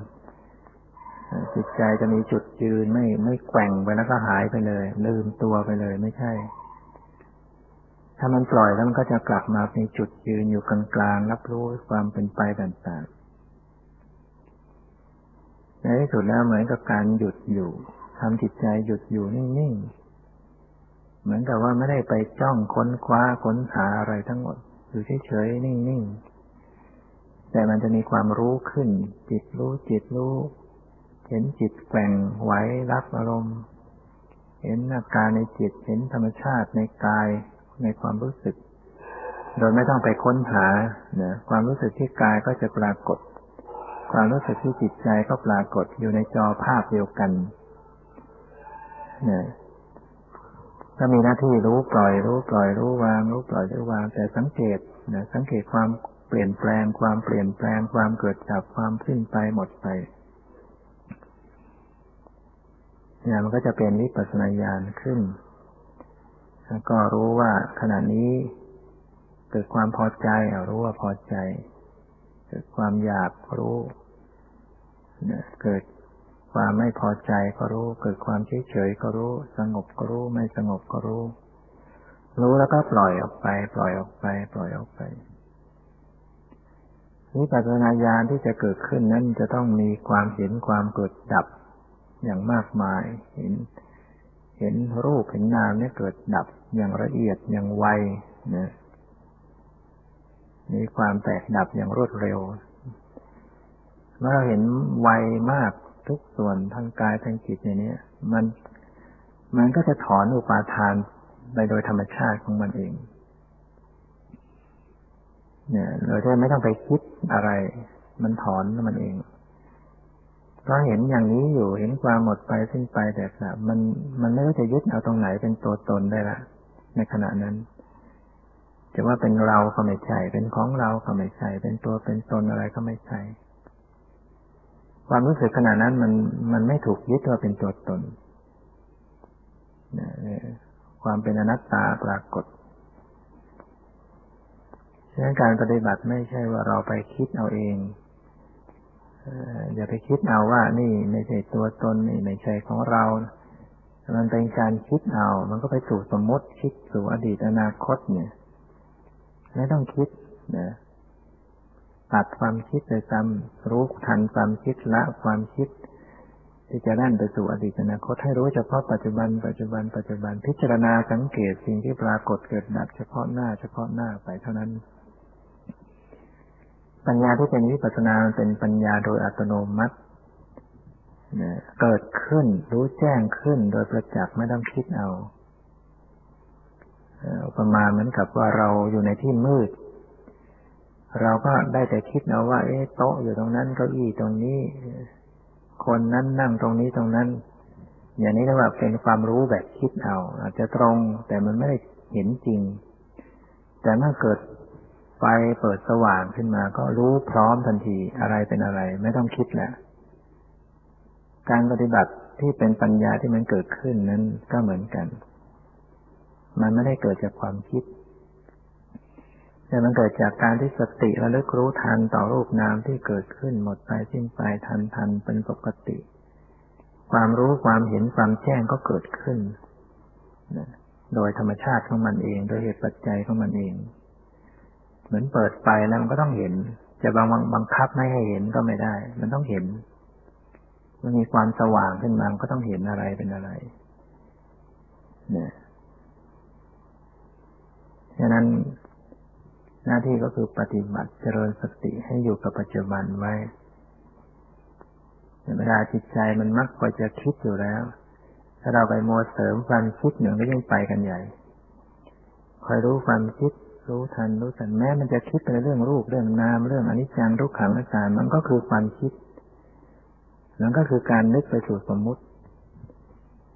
จิตใจจะมีจุดยืนไม่ไม่แกว่งไปแล้วก็หายไปเลย ลืมตัวไปเลยไม่ใช่ ถ้ามันปล่อยแล้วมันก็จะกลับมามีจุดยืนอยู่กลางๆรับรู้ความเป็นไปต่างๆในที่สุดแล้วเหมือนกับการหยุดอยู่ทำจิตใจหยุดอยู่นิ่งๆเหมือนกับว่าไม่ได้ไปจ้องค้นคว้าค้นหาอะไรทั้งหมด อยู่เฉยๆนิ่งๆแต่มันจะมีความรู้ขึ้น จิตรู้จิตรู้ เห็นจิตแกว่งไหวรับอารมณ์ เห็นอาการในจิต เห็นธรรมชาติในกาย ในความรู้สึก โดยไม่ต้องไปค้นหานะความรู้สึกที่กายก็จะปรากฏ ความรู้สึกที่จิตใจก็ปรากฏอยู่ในจอภาพเดียวกันนะก็มีหน้าที่รู้ปล่อยรู้ปล่อยรู้วาง รู้ปล่อยรู้วาง แต่สังเกตนะสังเกตความเปลี่ยนแปลง ความเปลี่ยนแปลง ความเกิดจากความสิ้นไปหมดไป เนี่ยมันก็จะเป็นวิปัสสนาญาณขึ้น แล้วก็รู้ว่าขณะนี้เกิดความพอใจรู้ว่าพอใจ เกิดความอยากรู้ เกิดความไม่พอใจก็รู้ เกิดความเฉยเฉยก็รู้ สงบก็รู้ ไม่สงบก็รู้ รู้แล้วก็ปล่อยออกไป ปล่อยออกไป ปล่อยออกไปวิปัสสนาญาณที่จะเกิดขึ้นนั้นจะต้องมีความเห็นความเกิดดับ อย่างมากมาย เห็น เห็นรูปเห็นนามเนี่ยเกิดดับอย่างละเอียดอย่างไวนะมีความแตกดับอย่างรวดเร็ว เมื่อเราเห็นไวมากทุกส่วนทางกายทางจิตอย่างนี้มัน มันก็จะถอนอุปาทานไปโดยธรรมชาติของมันเอง เนี่ยเราจะไม่ต้องไปคิดอะไร มันถอนมันเอง เพราะเห็นอย่างนี้อยู่เห็นความหมดไปสิ้นไปแต่ละมันมันไม่รู้จะยึดเอาตรงไหนเป็นตัวตนได้ละ ในขณะนั้น จะว่าเป็นเราก็ไม่ใช่เป็นของเราก็ไม่ใช่เป็นตัวเป็นตนอะไรก็ไม่ใช่ความรู้สึกขณะนั้นมันมันไม่ถูกยึดว่าเป็นตัวตนความเป็นอนัตตาปรากฏฉะนั้นการปฏิบัติไม่ใช่ว่าเราไปคิดเอาเอง อย่าไปคิดเอาว่านี่ไม่ใช่ตัวตนนี่ไม่ใช่ของเรา มันเป็นการคิดเอา มันก็ไปสู่สมมติคิดสู่อดีตอนาคตเนี่ย ไม่ต้องคิดนะตัดความคิดเลยซ้ำรู้ทันความคิดละความคิด ที่จะนั่นไปสู่อดีตอนาคตให้รู้เฉพาะปัจจุบัน ปัจจุบัน ปัจจุบันพิจารณาสังเกตสิ่งที่ปรากฏเกิดดับเฉพาะหน้าเฉพาะหน้าไปเท่านั้น ปัญญาที่เป็นวิปัสสนาเป็นปัญญาโดยอัตโนมัติเกิดขึ้นรู้แจ้งขึ้นโดยประจักษ์ไม่ต้องคิดเอาประมาณเหมือนกับว่าเราอยู่ในที่มืด เราก็ได้แต่คิดเอาว่า เอ๊ะโต๊ะอยู่ตรงนั้นเก้าอี้ตรงนี้ คนนั้นนั่งตรงนี้ตรงนั้น อย่างนี้เรียกว่าเป็นความรู้แบบคิดเอา อาจจะตรงแต่มันไม่ได้เห็นจริง แต่เมื่อเกิด ฟเปิดสว่างขึ้นมา ก็รู้พร้อมทันทีอะไรเป็นอะไร ไม่ต้องคิดแหละ การปฏิบัติที่เป็นปัญญาที่มันเกิดขึ้นนั้นก็เหมือนกัน มันไม่ได้เกิดจากความคิด แต่มันเกิดจากการที่สติระลึกรู้ทันต่อรูปนามที่เกิดขึ้นหมดไปสิ้นไปทันทันเป็นปกติ ความรู้ความเห็นความแจ้งก็เกิดขึ้น โดยธรรมชาติของมันเอง โดยเหตุปัจจัยของมันเอง เหมือนเปิดไฟแล้วมันก็ต้องเห็น จะบังบังคับไม่ให้เห็นก็ไม่ได้ มันต้องเห็น มันมีความสว่างขึ้นมาก็ต้องเห็นอะไรเป็นอะไร เนี่ยฉะนั้นหน้าที่ก็คือปฏิบัติเจริญสติให้อยู่กับปัจจุบันไว้เวลาจิตใจมันมักคอยจะคิดอยู่แล้ว ถ้าเราไปมัวเสริมความคิดหนึ่งก็ยิ่งไปกันใหญ่ คอยรู้ความคิด รู้ทันรู้ทันแม้มันจะคิดในเรื่องรูปเรื่องนามเรื่องอนิจจังทุกขังอาการมันก็คือความคิดมันก็คือการนึกไปสู่สมมุติ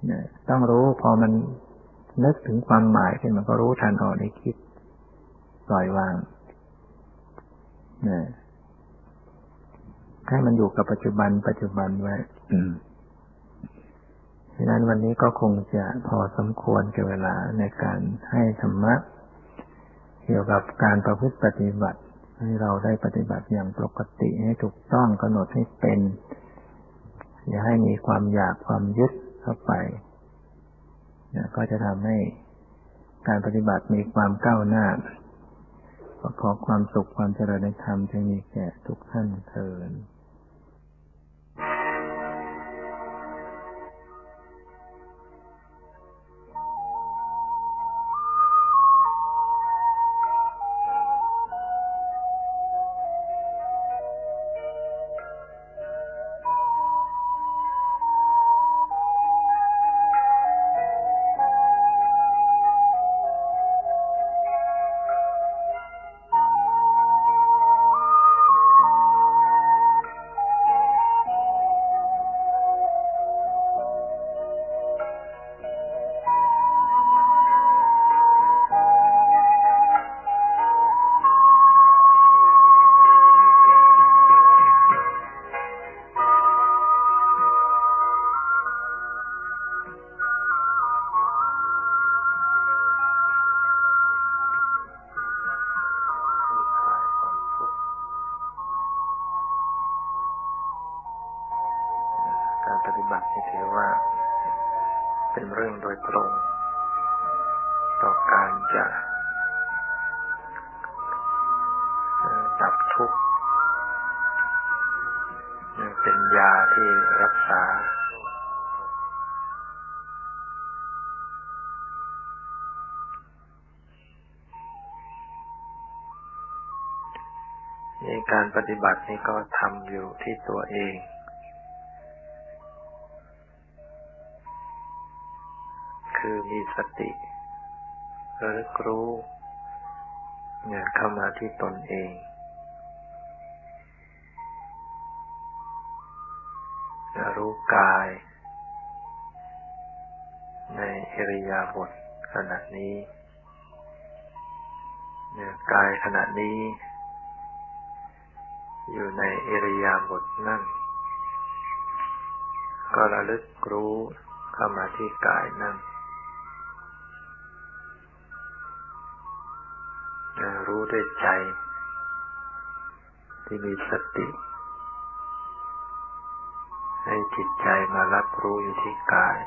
เนี่ยต้องรู้พอมันนึกถึงความหมายขึ้นมันก็รู้ทันออกในคิดปล่อยวางเนี่ยให้มันอยู่กับปัจจุบัน ปัจจุบันไว้ดังนั้นวันนี้ก็คงจะพอสมควรกับเวลาในการให้ธรรมะ กี่ยวกับการประพฤติปฏิบัติ ให้เราได้ปฏิบัติอย่างปกติให้ถูกต้องกำหนดให้เป็น อย่าให้มีความอยากความยึดเข้าไปก็จะทำให้การปฏิบัติมีความก้าวหน้าขอความสุขความเจริญในธรรมจะมีแก่ทุกท่านเทินถือ ต่อการจะดับทุกข์เป็นยาที่รักษาในการปฏิบัตินี้ก็ทำอยู่ที่ตัวเอง คือมีสติ ระลึกรู้เนี่ยเข้ามาที่ตนเอง รู้กาย ในอริยาบทขณะนี้เนี่ยกายขณะนี้ อยู่ในอริยาบถนั่ง ก็ระลึกรู้เข้ามาที่กายนั่ง ด้วยใจ ที่มีสติ ให้จิตใจมารับรู้อยู่ที่กาย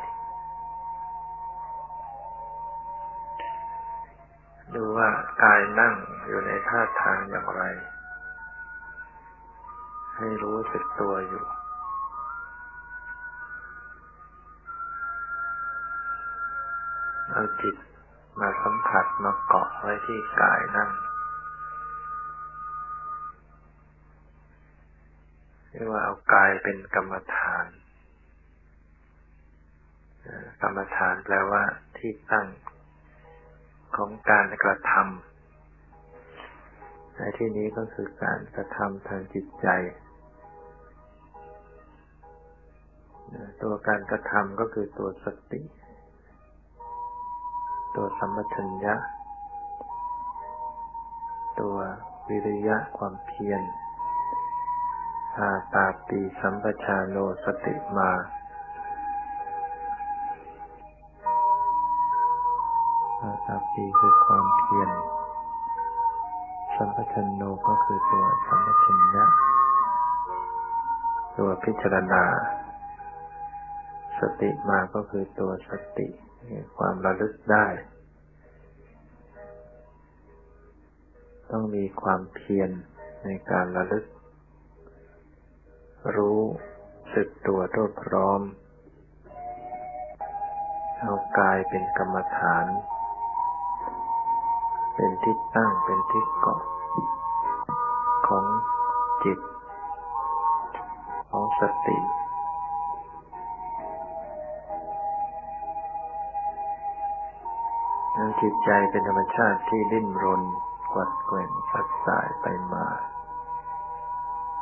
ดูว่ากายนั่งอยู่ในท่าทางอย่างไร ให้รู้สึกตัวอยู่เอาจิตมาสัมผัสมาเกาะไว้ที่กายนั่ง เรียกว่าเอากายเป็นกรรมฐานกรรมฐานแปลว่าที่ตั้งของการกระทำในที่นี้ก็คือการกระทำทางจิตใจ ตัวการกระทำก็คือตัวสติ ตัวสัมปชัญญะ ตัววิริยะความเพียร อาตาปีสัมปชาโนสติมาอาตาปีคือความเพียร สัมปชัญโนก็คือตัวสัมปชัญญะ ตัวพิจารณา สติมาก็คือตัวสติ ความระลึกได้ ต้องมีความเพียรในการระลึก รู้สึกตัวทั่วพร้อม เอากายเป็นกรรมฐาน เป็นที่ตั้งเป็นที่เกาะของจิต ของสติจิตใจเป็นธรรมชาติที่ดิ้นรนกวัดแกว่งสัดสายไปมา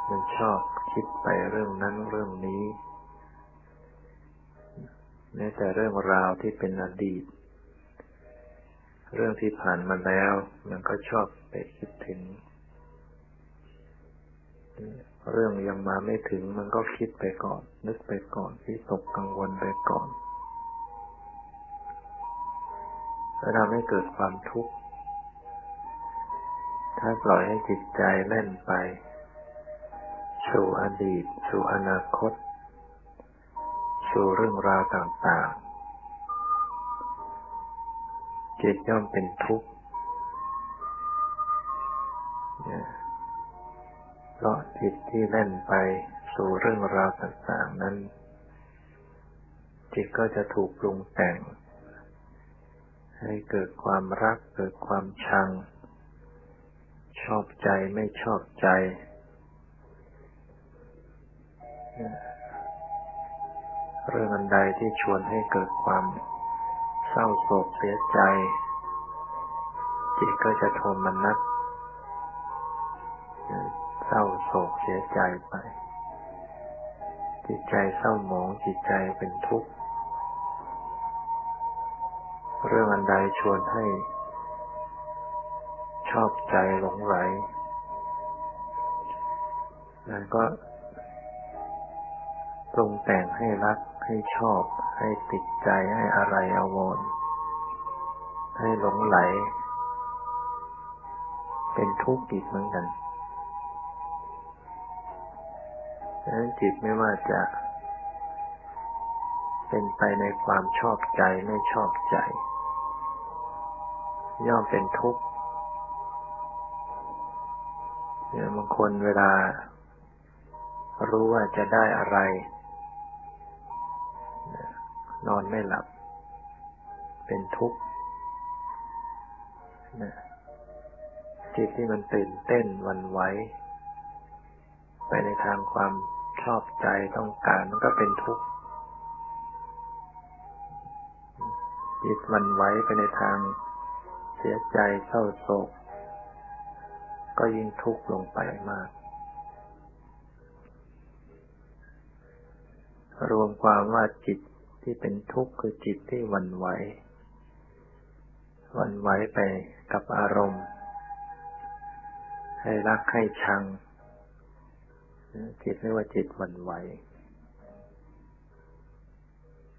มันชอบ คิดไปเรื่องนั้นเรื่องนี้แม้แต่เรื่องราวที่เป็นอดีต เรื่องที่ผ่านมาแล้ว มันก็ชอบไปคิดถึง เรื่องยังมาไม่ถึงมันก็คิดไปก่อน นึกไปก่อนที่ตกกังวลไปก่อนและทำให้เกิดความทุกข์ ถ้าปล่อยให้จิตใจเล่นไป สู่อดีต สู่อนาคต สู่เรื่องราวต่างๆ จิตย่อมเป็นทุกข์เพราะจิตที่เล่นไปสู่เรื่องราวต่างๆนั้น จิตก็จะถูกปรุงแต่ง ให้เกิดความรัก เกิดความชัง ชอบใจไม่ชอบใจ เรื่องอันใดที่ชวนให้เกิดความเศร้าโศกเสียใจ จิตก็จะโทมนัสเศร้าโศกเสียใจไป จิตใจเศร้าหมองจิตใจเป็นทุกข์ เรื่องอันใดชวนให้ ชอบใจหลงไหลนั้นก็ ปรุงแต่งให้รัก ให้ชอบ ให้ติดใจให้อะไรอาวรให้หลงไหล เป็นทุกข์อีกเหมือนกันดังนั้นจิตไม่ว่าจะ เป็นไปในความชอบใจไม่ชอบใจ ย่อมเป็นทุกข์เนี่ยบางคนเวลา รู้ว่าจะได้อะไร อนไม่หลับ เป็นทุกข์จิตที่มันตื่นเต้นวันไหวไปในทางความชอบใจต้องการมันก็เป็นทุกข์จิตวันไหวไปในทางเสียใจเศร้าโศก ก็ยิ่งทุกข์ลงไปมาก รวมความว่าจิต ที่เป็นทุกข์คือจิตที่วันไหววันไหวไปกับอารมณ์ ให้รักให้ชัง จิตเรียกว่าจิตวันไหว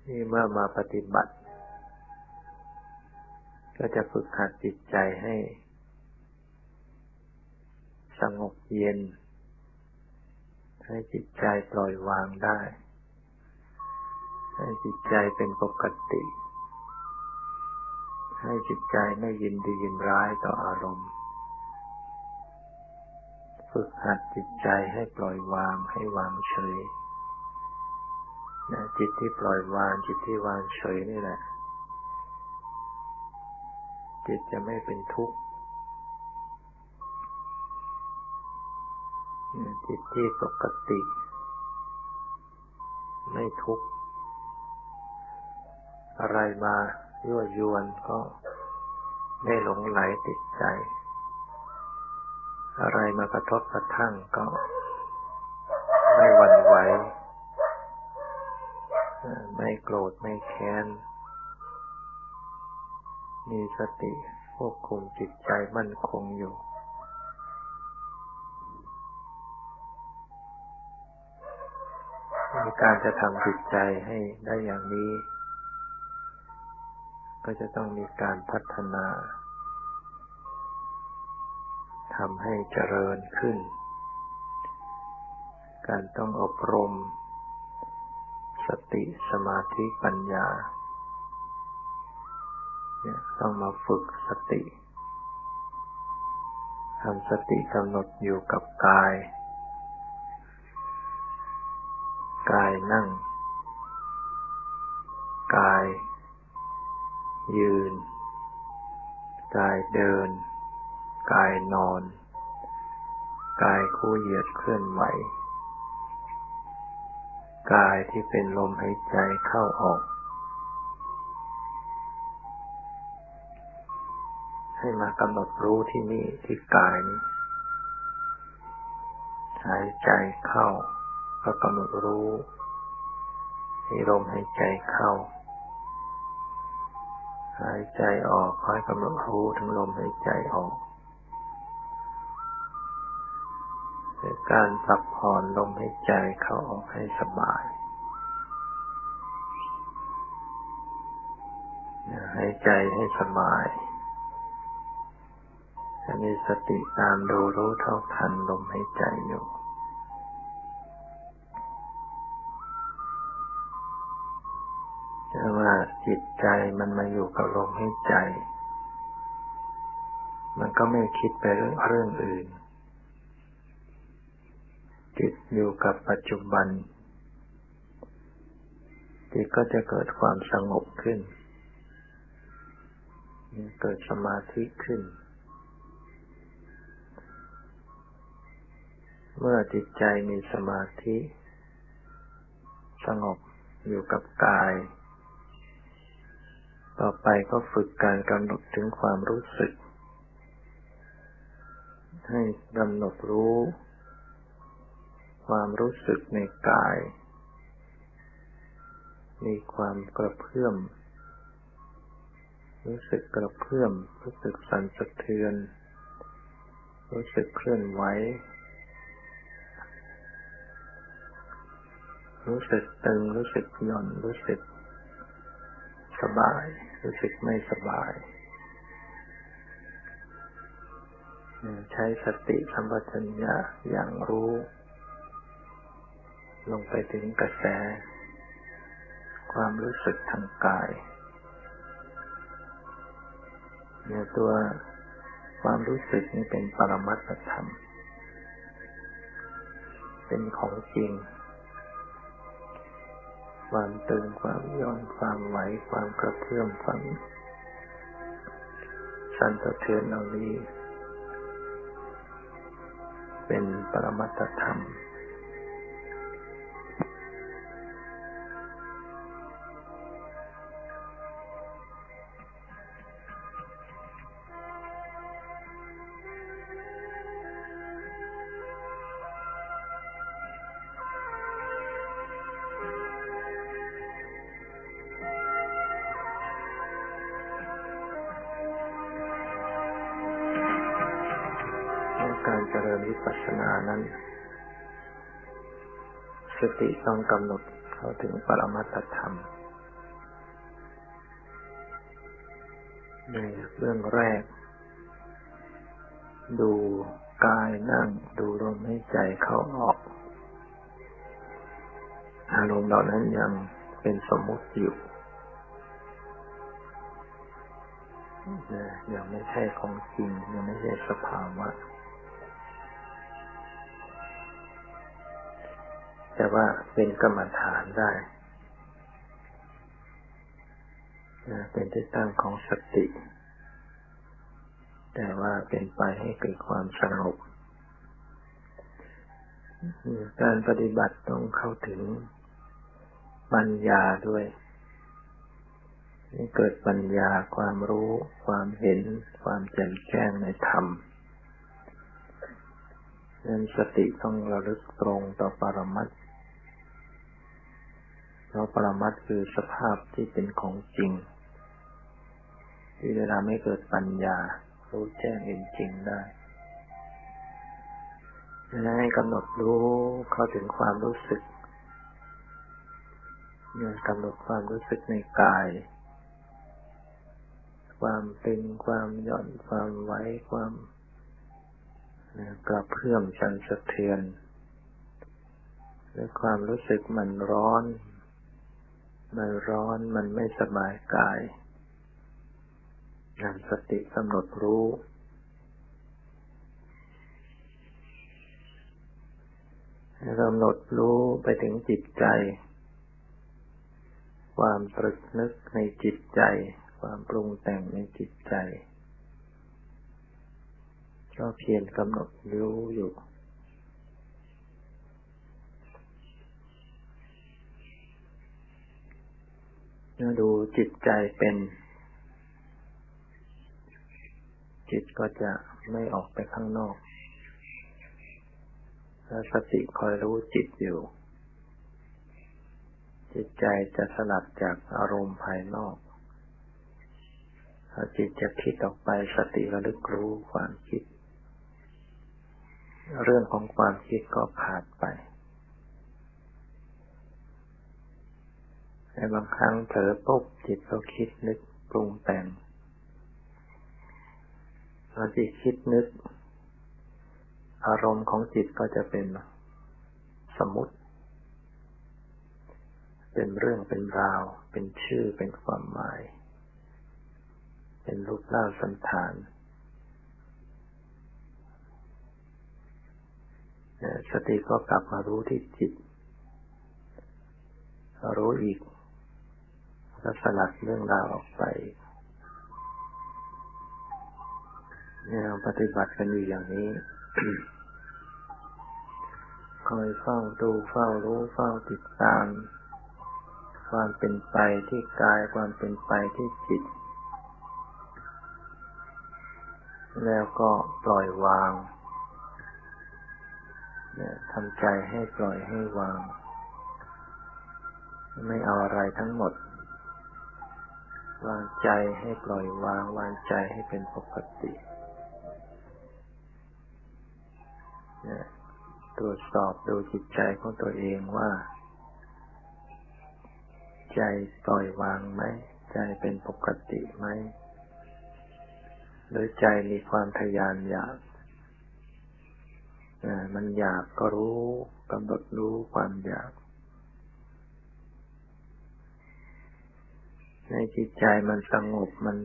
นี่เมื่อมาปฏิบัติ ก็จะฝึกหัดจิตใจให้ สงบเย็น ให้จิตใจปล่อยวางได้ ให้จิตใจเป็นปกติ ให้จิตใจไม่ยินดียินร้ายต่ออารมณ์ ฝึกหัดจิตใจให้ปล่อยวางให้วางเฉยนะจิตที่ปล่อยวางจิตที่วางเฉยนี่แหละ จิตจะไม่เป็นทุกข์จิตที่ปกติ ไม่ทุกข์ อะไรมายั่วยวนก็ไม่หลงไหลติดใจ อะไรมากระทบกระทั่งก็ไม่หวั่นไหว ไม่โกรธไม่แค้น มีสติควบคุมจิตใจมั่นคงอยู่มีการจะทำจิตใจให้ได้อย่างนี้ ก็จะต้องมีการพัฒนาทำให้เจริญขึ้น การต้องอบรม สติสมาธิปัญญาเนี่ยต้องมาฝึกสติทำสติกำหนดอยู่กับกาย กายนั่ง ยืน กายเดิน กายนอน กายคู่เหยียดเคลื่อนไหว กายที่เป็นลมหายใจเข้าออก ให้มากำหนดรู้ที่นี่ที่กายนี้หายใจเข้า ก็กำหนดรู้ให้ลมหายใจเข้า หายใจออกคอยกำหนดรู้ถึงลมหายใจออกการสับผ่อนลมหายใจเข้าออกให้สบายหายใจให้สบายให้มีสติตามดูรู้เท่าทันลมหายใจอยู่ จิตใจมันมาอยู่กับลมหายใจ มันก็ไม่คิดไปเรื่องเรื่องอื่น จิตอยู่กับปัจจุบัน จิตก็จะเกิดความสงบขึ้น เกิดสมาธิขึ้น เมื่อจิตใจมีสมาธิ สงบอยู่กับกาย ต่อไปก็ฝึกการกำหนดถึงความรู้สึก ให้กำหนดรู้ ความรู้สึกในกาย มีความกระเพื่อม รู้สึกกระเพื่อม รู้สึกสั่นสะเทือน รู้สึกเคลื่อนไหว รู้สึกตึง รู้สึกหย่อน รู้สึก สบาย รู้สึกไม่สบาย ใช้สติสัมปชัญญะอย่างรู้ ลงไปถึงกระแส ความรู้สึกทางกายเนี่ยตัวความรู้สึกนี่เป็นปรมัตถธรรม เป็นของจริง ความตึงความย่อนความไหวความกระเพื่อมความสั่นสะเทือนเหล่านี้ เป็นปรมัตธรรม ติต้องกำหนดเข้าถึงปรมัตถธรรม ในเรื่องแรก ดูกายนั่งดูลมให้ใจเข้าออก อารมณ์เหล่านั้นยังเป็นสมมุติอยู่ยังไม่ใช่ของจริง ยังไม่ใช่สภาวะ ว่าเป็นกรรมฐานได้ เป็นที่ตั้งของสติ แต่ว่าเป็นไปให้เกิดความสงบการปฏิบัติต้องเข้าถึงปัญญาด้วยให้เกิดปัญญาความรู้ ความเห็น ความแจ่มแจ้งในธรรมนั้นสติต้องระลึกตรงต่อปรมัตถ เราปรมัตคือสภาพที่เป็นของจริง ที่จะทำให้เกิดปัญญา รู้แจ้งเห็นจริงได้ให้กำหนดรู้เข้าถึงความรู้สึกเนี่ยกำหนดความรู้สึกในกาย ความตึงความหย่อนความไหวความกระเพื่อมชันสะเทือนหรือความรู้สึกมันร้อน มันร้อนมันไม่สบายกายนำสติกำหนดรู้ กำหนดรู้ไปถึงจิตใจ ความตรึกนึกในจิตใจ ความปรุงแต่งในจิตใจ ก็เพียรกำหนดรู้อยู่ ดูจิตใจเป็น จิตก็จะไม่ออกไปข้างนอกถ้าสติคอยรู้จิตอยู่ จิตใจจะสลัดจากอารมณ์ภายนอกจิตจะคิดออกไปสติระลึกรู้ความคิด เรื่องของความคิดก็ขาดไป แต่บางครั้งเผลอปุ๊บจิตก็คิดนึกปรุงแต่งพอจิตคิดนึก อารมณ์ของจิตก็จะเป็นสมมติ เป็นเรื่องเป็นราว เป็นชื่อเป็นความหมาย เป็นรูปร่างสันฐานสติก็กลับมารู้ที่จิต รู้อีก ก็สลัดเรื่องราวออกไปเนี่ยปฏิบัติกันอยู่อย่างนี้ คอยเฝ้าดูเฝ้ารู้เฝ้าติดตาม ความเป็นไปที่กายความเป็นไปที่จิต แล้วก็ปล่อยวางเนี่ยทำใจให้ปล่อยให้วาง ไม่เอาอะไรทั้งหมด วางใจให้ปล่อยวาง วางใจให้เป็นปกติตรวจสอบดูจิตใจของตัวเองว่า ใจปล่อยวางไหม ใจเป็นปกติไหม หรือใจมีความทยานอยากมันอยากก็รู้กำหนดรู้ความอยาก ในจิตใจมันสงบมัน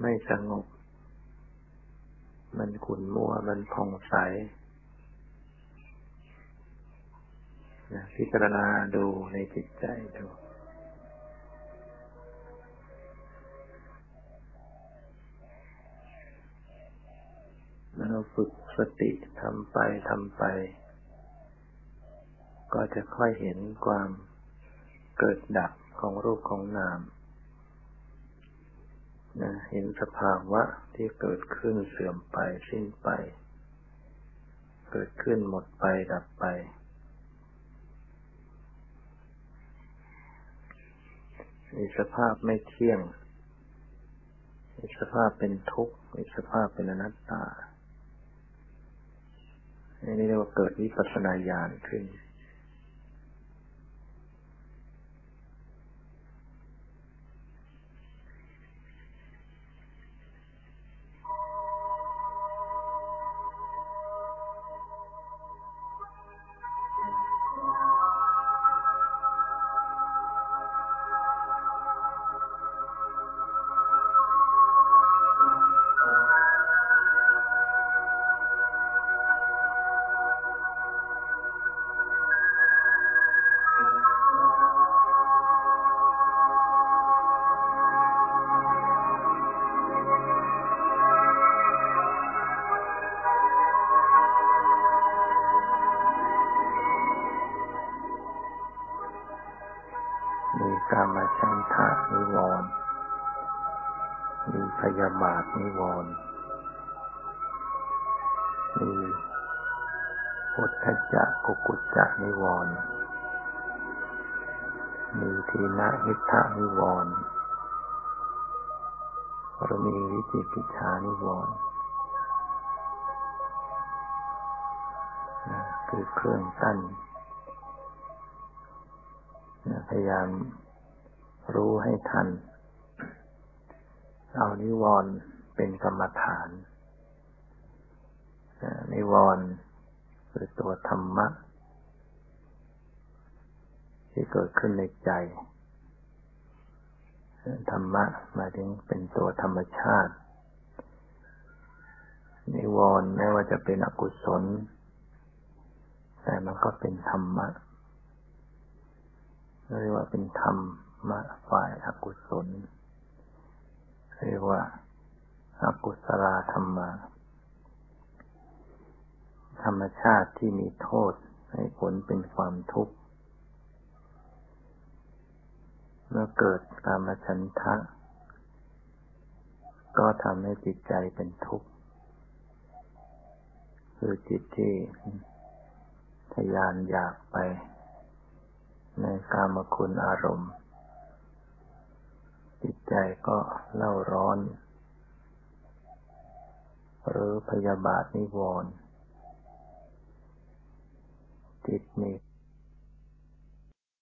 ไม่สงบ มันขุ่นมัว มันผ่องใสพิจารณาดูในจิตใจดูเราฝึกสติทำไปทำไป ก็จะค่อยเห็นความเกิดดับ ของรูปของนามนะเห็นสภาวะที่เกิดขึ้นเสื่อมไปสิ้นไป เกิดขึ้นหมดไปดับไปมีสภาพไม่เที่ยงมีสภาพเป็นทุกข์มีสภาพเป็นอนัตตาอันนี้เรียกว่าเกิดวิปัสสนาญาณขึ้น กามฉันทะนิวรณ์มีพยาบาทนิวรณ์มีอุทธจักกุกุจจะนิวรณ์มีทีนะหิทะนิวรณ์หรือมีวิจิกิจฉานิวรณ์คือเครื่องตั้นพยายาม รู้ให้ทัน เอานิวรณ์เป็นกรรมฐาน นิวรณ์คือตัวธรรมะ ที่เกิดขึ้นในใจ ธรรมะมาถึงเป็นตัวธรรมชาติ นิวรณ์ไม่ว่าจะเป็นอกุศล แต่มันก็เป็นธรรมะเรียกว่าเป็นธรรม มะฝ่ายอกุศล เรียกว่าอากุศลธรรมะธรรมชาติที่มีโทษให้ผลเป็นความทุกข์เมื่อเกิดกามฉันทะ ก็ทำให้จิตใจเป็นทุกข์ คือจิตที่ทยานอยากไป ในกามคุณอารมณ์ จิตใจก็เล่าร้อน หรือพยาบาทนิวรณ์จิตมี